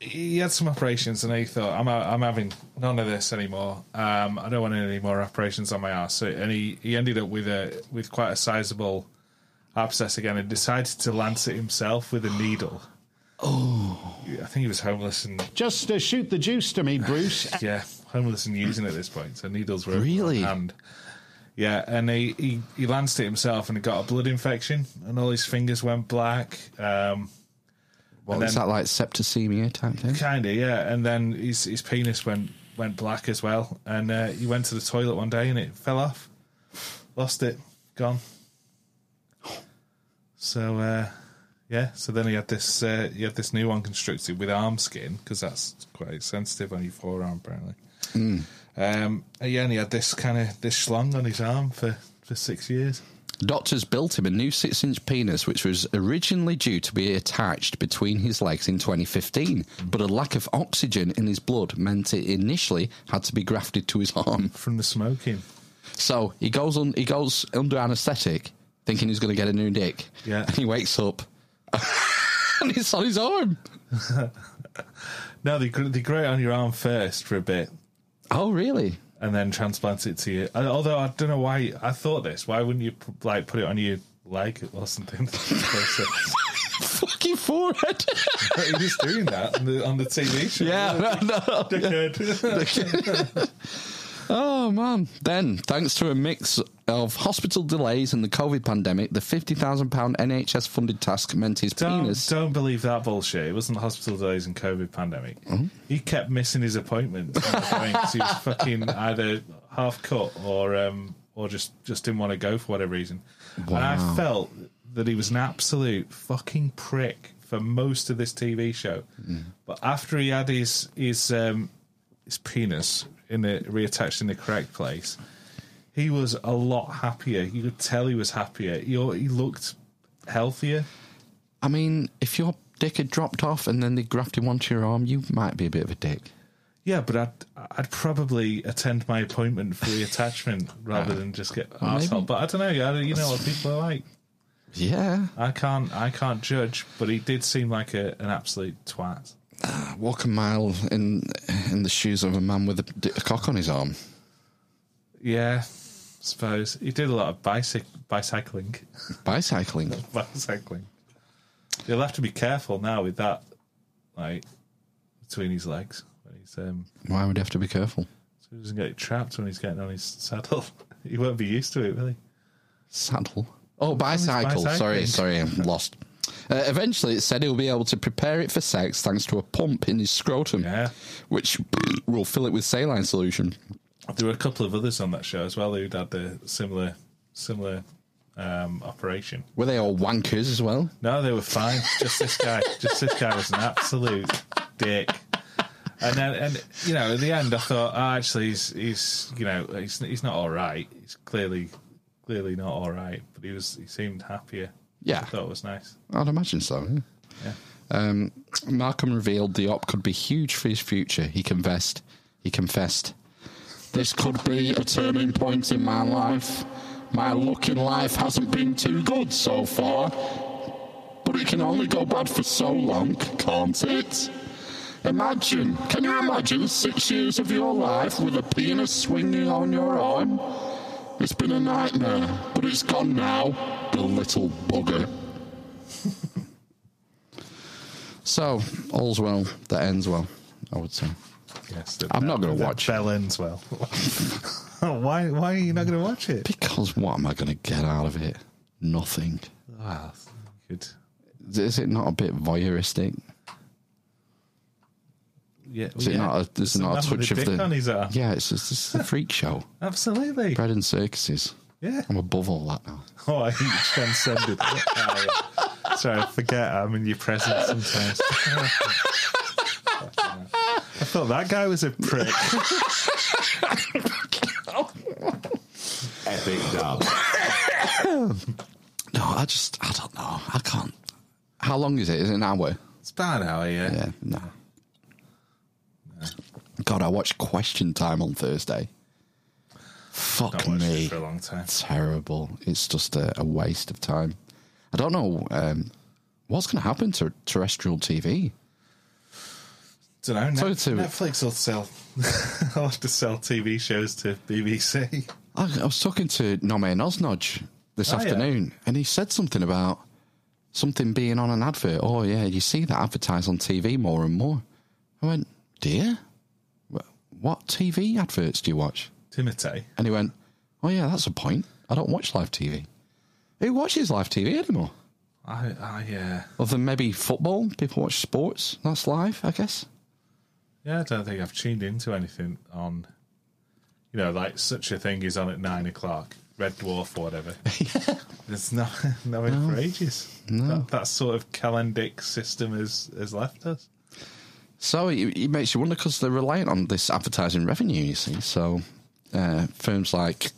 He had some operations, and he thought, "I'm I'm having none of this anymore. Um, I don't want any more operations on my ass." So, and he, he ended up with a with quite a sizable abscess again, and decided to lance it himself with a needle. Oh, I think he was homeless and Just uh, shoot the juice to me, Bruce. yeah, homeless and using it at this point. So needles were Really? hand. Yeah, and he, he he lanced it himself, and he got a blood infection, and all his fingers went black. Um, What is that like septicemia type thing? Kind of, yeah. And then his his penis went went black as well, and uh, he went to the toilet one day and it fell off, lost it, gone. So uh, Yeah, so then he had this uh, he had this new one constructed with arm skin because that's quite sensitive on your forearm apparently. Mm. Um, yeah, and he had this kind of this schlong on his arm for, for six years. Doctors built him a new six inch penis, which was originally due to be attached between his legs in 2015, but a lack of oxygen in his blood meant it initially had to be grafted to his arm. From the smoking. So he goes on, he goes under anaesthetic, thinking he's going to get a new dick. Yeah. And he wakes up, and it's on his arm. No, they they grow it on your arm first for a bit. Oh, really? And then transplant it to you. Although I don't know why I thought this. Why wouldn't you like put it on your leg or something? Fucking forehead. You're just doing that on the, on the TV show. Yeah, no, no. no. Dickhead. Oh man! Then, thanks to a mix of hospital delays and the COVID pandemic, the fifty thousand pound NHS funded task meant his Don't, penis. don't believe that bullshit. It wasn't hospital delays and COVID pandemic. Oh. He kept missing his appointments because he was fucking either half cut or um, or just, just didn't want to go for whatever reason. Wow. And I felt that he was an absolute fucking prick for most of this TV show. Mm. But after he had his his um, his penis in it reattached in the correct place, he was a lot happier. You could tell he was happier. He, he looked healthier. I mean, if your dick had dropped off and then they grafted one to your arm, you might be a bit of a dick. Yeah, but I'd I'd probably attend my appointment for the attachment rather than just get arsehole. But I don't know. I You know what people are like. Yeah. I can't I can't judge, but he did seem like a, an absolute twat. Walk a mile in in the shoes of a man with a cock on his arm. Yeah, suppose he did a lot of bicyc- bicycling. Bicycling. bicycling. He'll have to be careful now with that, like between his legs. When he's um, Why would he have to be careful? so he doesn't get trapped when he's getting on his saddle. he won't be used to it, will he? Saddle. Oh, bicycle. Sorry, sorry, I'm lost. Uh, eventually, it said he'll be able to prepare it for sex thanks to a pump in his scrotum, which will fill it with saline solution. There were a couple of others on that show as well who'd had the similar similar um, operation. Were they all wankers as well? No, they were fine. Just this guy. Just this guy was an absolute dick. And then, and you know, in the end, I thought, oh, actually, he's he's you know, he's he's not all right. He's clearly clearly not all right. But he was he seemed happier. Yeah. I thought it was nice. I'd imagine so. Yeah. Yeah. Um, Malcolm revealed the op could be huge for his future. He confessed. He confessed. This could be a turning point in my life. My luck in life hasn't been too good so far. But it can only go bad for so long, can't it? Imagine, can you imagine six years of your life with a penis swinging on your arm? It's been a nightmare, but it's gone now, the little bugger. So, all's well that ends well, I would say. Yes, I'm not going to watch Bell ends well. why? Why are you not going to watch it? Because what am I going to get out of it? Nothing. Ah, good. Is it not a bit voyeuristic? Yeah, Is it yeah. not a, there's Some not a touch a of dick the on his arm. Yeah, it's just it's a freak show. Absolutely. Bread and circuses. Yeah. I'm above all that now. Oh, I think you transcended. it. Sorry, I forget I'm in your presence sometimes. I thought that guy was a prick. Epic dub. No, I just I don't know. I can't. How long is it? Is it an hour? It's about an hour, yeah. Yeah, no. God, I watched Question Time on Thursday. Fuck me. it for a long time. Terrible. It's just a, a waste of time. I don't know um, what's going to happen to terrestrial TV. Don't know. Net- to- Netflix will sell. I'll have to sell TV shows to BBC. I, I was talking to Nome Nosnodge this Oh, yeah. afternoon, and he said something about something being on an advert. Oh, yeah, you see that advertised on TV more and more. I went, dear, what TV adverts do you watch? Timothy. And he went, oh, yeah, that's a point. I don't watch live TV. Who watches live TV anymore? I, I, uh, Other than maybe football, people watch sports. That's live, I guess. yeah, I don't think I've tuned into anything on. You know, like such a thing is on at nine o'clock. Red Dwarf or whatever. There's no no it for ages. No. That, that sort of calendic system has has left us. So it, it makes you wonder because they're reliant on this advertising revenue, you see. So uh, firms like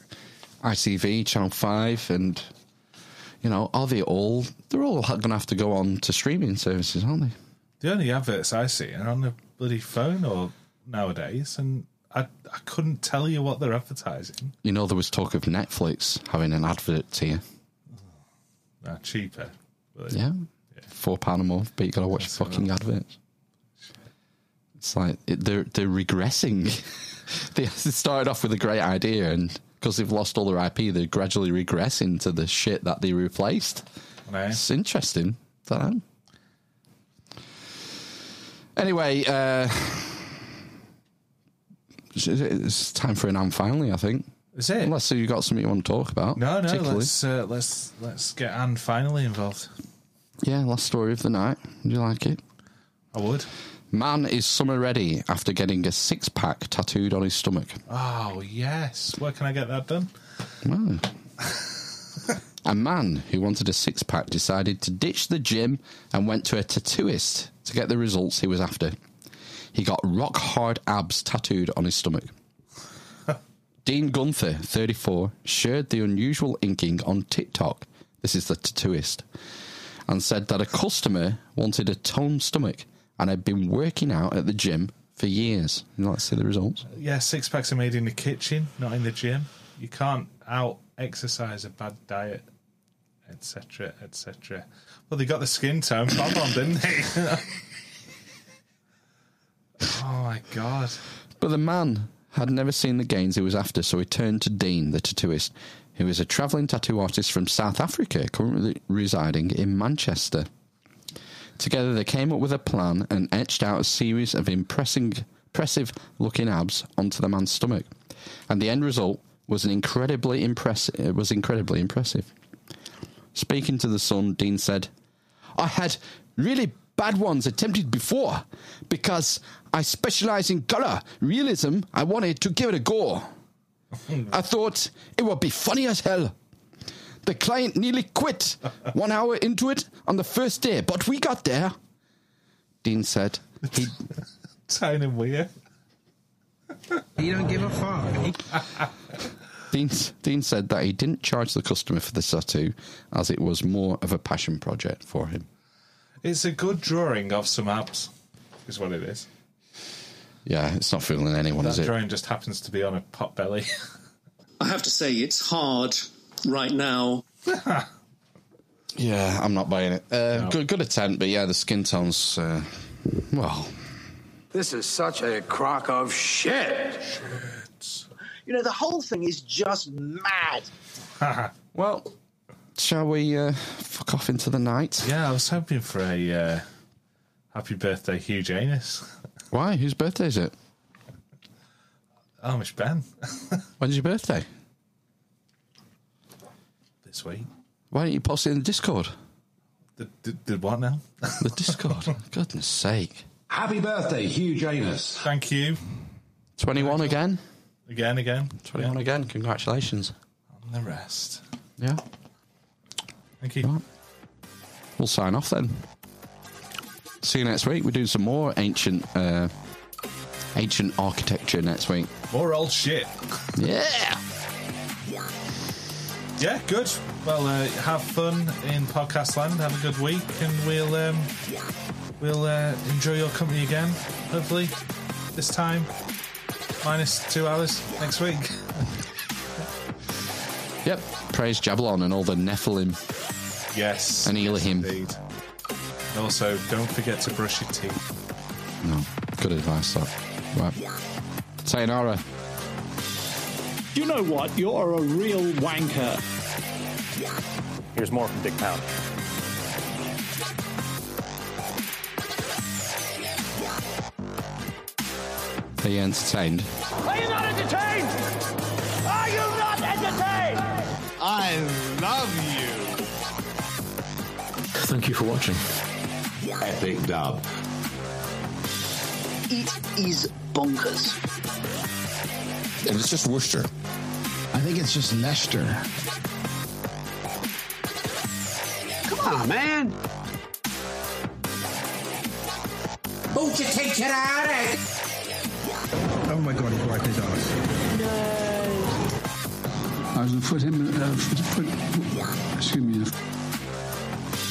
ITV, Channel 5, and, you know, are they all, they're all going to have to go on to streaming services, aren't they? The only adverts I see are on the bloody phone or nowadays, and I I couldn't tell you what they're advertising. You know, there was talk of Netflix having an advert you. Nah, cheaper. But Yeah. Four pound a month, but you got to watch fucking adverts. It's like it, they're they're regressing. they started off with a great idea, and because they've lost all their IP, they're gradually regressing to the shit that they replaced. Right. It's interesting. Don't know. Anyway, uh, it's- it's time for an am finally. I think. Is it? Unless you got something you want to talk about. No, no. Let's uh, let's let's get Anne finally involved. Yeah, last story of the night. Do you like it? I would. Man is summer ready after getting a six pack tattooed on his stomach. Oh yes. Where can I get that done? A man who wanted a six pack decided to ditch the gym and went to a tattooist to get the results he was after. He got rock hard abs tattooed on his stomach. Dean Gunther, 34, shared the unusual inking on TikTok. This is the tattooist. And said that a customer wanted a toned stomach and had been working out at the gym for years. You like to see the results? Yeah, six packs are made in the kitchen, not in the gym. You can't out exercise a bad diet, etc., etc. Well, they got the skin tone bob on, didn't they? oh my god! But the man had never seen the gains he was after, so he turned to Dean, the tattooist, who is a travelling tattoo artist from South Africa, currently residing in Manchester. Together, they came up with a plan and etched out a series of impressing, impressive looking abs onto the man's stomach, and the end result was an incredibly impressive. Was incredibly impressive. Speaking to the Sun, Dean said, "I had really bad ones attempted before because I specialize in color realism. I wanted to give it a go. Oh, I thought it would be funny as hell." The client nearly quit one hour into it on the first day, but we got there. Dean said. He, Sounding weird. You don't give a fuck. Dean, Dean said that he didn't charge the customer for the tattoo as it was more of a passion project for him. It's a good drawing of some abs, is what it is. Yeah, it's not fooling anyone, that is it? drawing just happens to be on a pot belly. I have to say, it's hard right now. Yeah, I'm not buying it. Uh, good, good attempt, but yeah, the skin tones. Uh, well, This is such a crock of shit. You know, the whole thing is just mad. well, shall we uh, fuck off into the night? Yeah, I was hoping for a uh, happy birthday, Hugh Janus. Why? Whose birthday is it? Amish Ben. When's your birthday? This week. Why don't you post it in the Discord? The, the, the what now? The Discord. Goodness sake. Happy birthday, Hugh Janus. Thank you. 21 again? Again, again. 21 again. Congratulations. And the rest. Yeah. Thank you. We'll sign off then. See you next week. We're doing some more ancient uh, ancient architecture next week. More old shit. Yeah. Yeah, good. Well, uh, have fun in podcast land. Have a good week, and we'll um, we'll uh, enjoy your company again. Hopefully, this time minus two hours next week. Yep. Praise Jablon and all the Nephilim Yes, and Elohim. indeed. And also, don't forget to brush your teeth. No. Good advice, that. Right. Sayonara. You know what? You're a real wanker. Here's more from Dick Pound. Are you entertained? Are you not entertained? Are you not entertained? I love you. Thank you for watching. Epic dub. It is bonkers. And it's just Worcester. I think think it's just Nestor. Come on, man. Won't you take it out Oh my god, he wiped his ass. No. I was going to put him, uh, put, put, excuse me,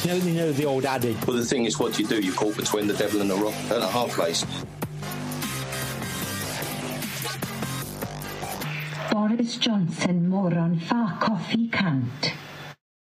You know, you know the old adage. Well, the thing is, what do you do? You're caught between the devil and the rock and a hard place. Boris Johnson moron fa coffee cant.